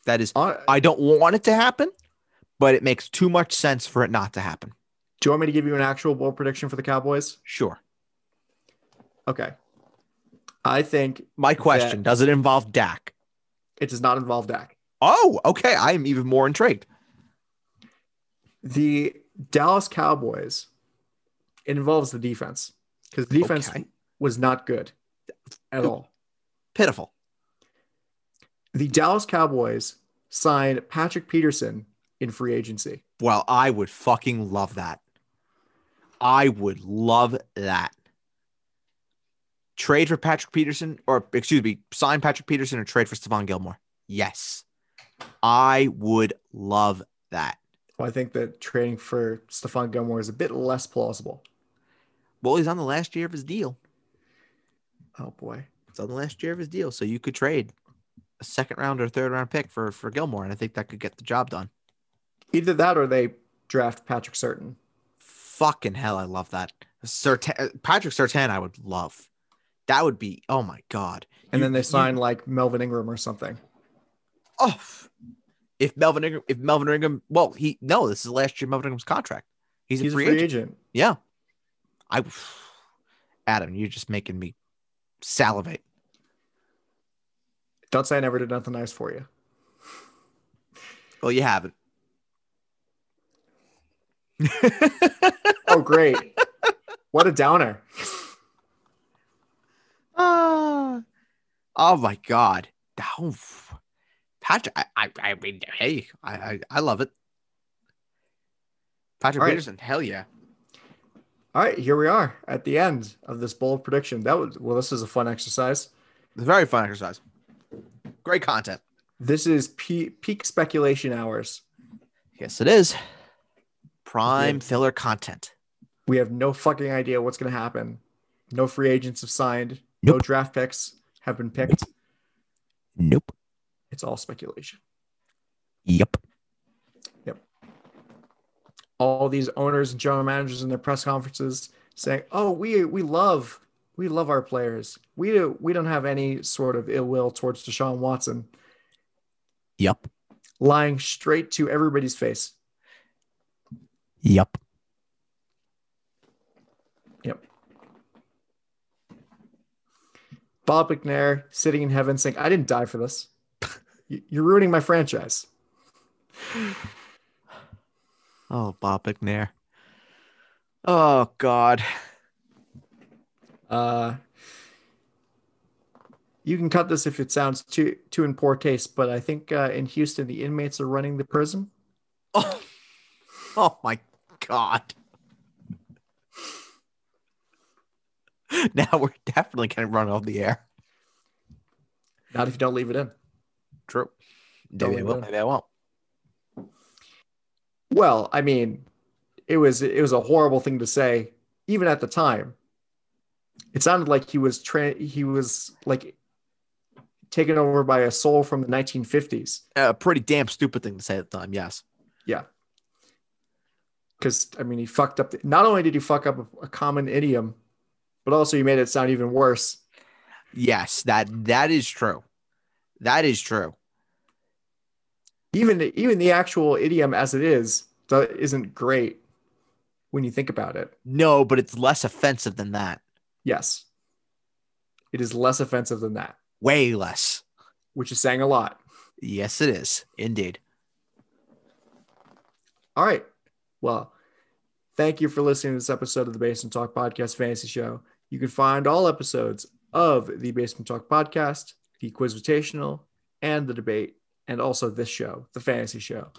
That is, Uh, I don't want it to happen, but it makes too much sense for it not to happen. do you want me to give you an actual bold prediction for the Cowboys? Sure. Okay. I think My question: Does it involve Dak? it does not involve Dak. Oh, okay. I am even more intrigued. The Dallas Cowboys. It involves the defense because the defense Okay. was not good at all. Pitiful. The Dallas Cowboys signed Patrick Peterson in free agency. Well, I would fucking love that. I would love that. Trade for Patrick Peterson, or excuse me, sign Patrick Peterson or trade for Stephon Gilmore. Yes. I would love that. Well, I think that trading for Stephon Gilmore is a bit less plausible. Well, he's on the last year of his deal. Oh boy. It's on the last year of his deal. So you could trade a second round or third round pick for, for Gilmore. And I think that could get the job done. Either that or they draft Patrick Surtain. Fucking hell, I love that. Surtain, uh, Patrick Surtain, I would love. That would be, oh my God. And You- then they you- sign like Melvin Ingram or something. Oh, if Melvin Ingram, if Melvin Ingram, well, he no, this is last year Melvin Ingram's contract. He's, He's a free, agent. agent. Yeah, I, [SIGHS] Adam, you're just making me salivate. Don't say I never did nothing nice for you. Well, you haven't. [LAUGHS] Oh, great. what a downer. Ah, oh my God, oh, Patrick, I, I, I mean, hey, I, I, I love it. Patrick All right. Peterson, hell yeah. All right, here we are at the end of this bold prediction. That was well, this is a fun exercise. It's a very fun exercise. Great content. This is peak speculation hours. Yes, it is. Prime Yeah. filler content. We have no fucking idea what's going to happen. No free agents have signed. No draft picks have been picked. Nope. It's all speculation. Yep. Yep. All these owners and general managers in their press conferences saying, "Oh, we we love we love our players. We do, we don't have any sort of ill will towards Deshaun Watson." Yep. Lying straight to everybody's face. Yep. Yep. Bob McNair sitting in heaven saying, I didn't die for this. You- You're ruining my franchise. Oh, Bob McNair. Oh God. Uh, you can cut this if it sounds too too in poor taste, but I think uh, in Houston the inmates are running the prison. Oh, [LAUGHS] oh my god. [LAUGHS] Now we're definitely gonna run off the air. Not if you don't leave it in. True. Don't Maybe I will. Maybe I won't. Well, I mean, it was it was a horrible thing to say, even at the time. It sounded like he was tra- he was like taken over by a soul from the 1950s. A pretty damn stupid thing to say at the time. Yes. Yeah. Because I mean, he fucked up. not only did he fuck up a, common idiom, but also he made it sound even worse. Yes. That that is true. That is true. Even even the actual idiom as it is do- isn't great when you think about it. No, but it's less offensive than that. Yes, it is less offensive than that, Way less. which is saying a lot. Yes, it is. Indeed. All right. Well, thank you for listening to this episode of the Basement Talk Podcast Fantasy Show. You can find all episodes of the Basement Talk Podcast, the Quiz Quizvitational, and the debate, and also this show, the Fantasy Show,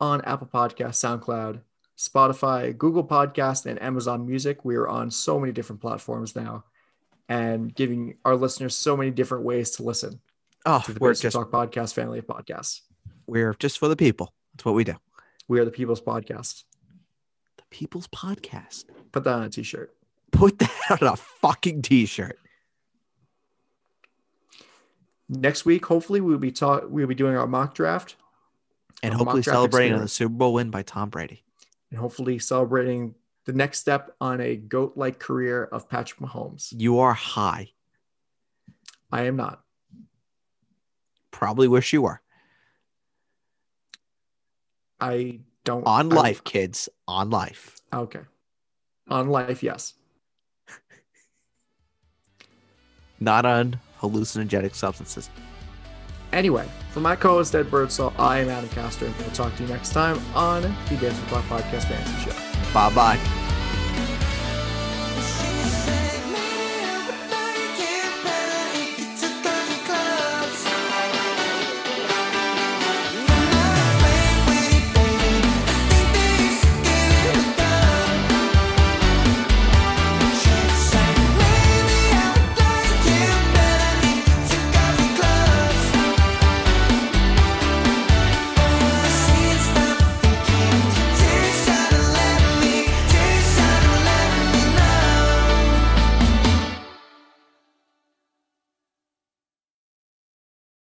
on Apple Podcasts, SoundCloud, Spotify, Google Podcast, and Amazon Music. We are on so many different platforms now, and giving our listeners so many different ways to listen Oh, to the we're just Talk Podcast family of podcasts. we're just for the people. That's what we do. We are the People's Podcast. The People's Podcast. Put that on a t-shirt. Put that [LAUGHS] on a fucking t-shirt. next week hopefully we'll be talk we'll be doing our mock draft And hopefully mock draft celebrating on the. Super Bowl win by Tom Brady. And hopefully celebrating the next step on a goat like career of Patrick Mahomes. You are high. I am not. Probably wish you were. I don't On I- life, kids. On life. okay. On life, yes. [LAUGHS] Not on hallucinogenic substances. Anyway, for my co-host Ed Birdsall, I am Adam Castro, and we'll talk to you next time on the Basement Talk Podcast Fantasy Show. Bye bye.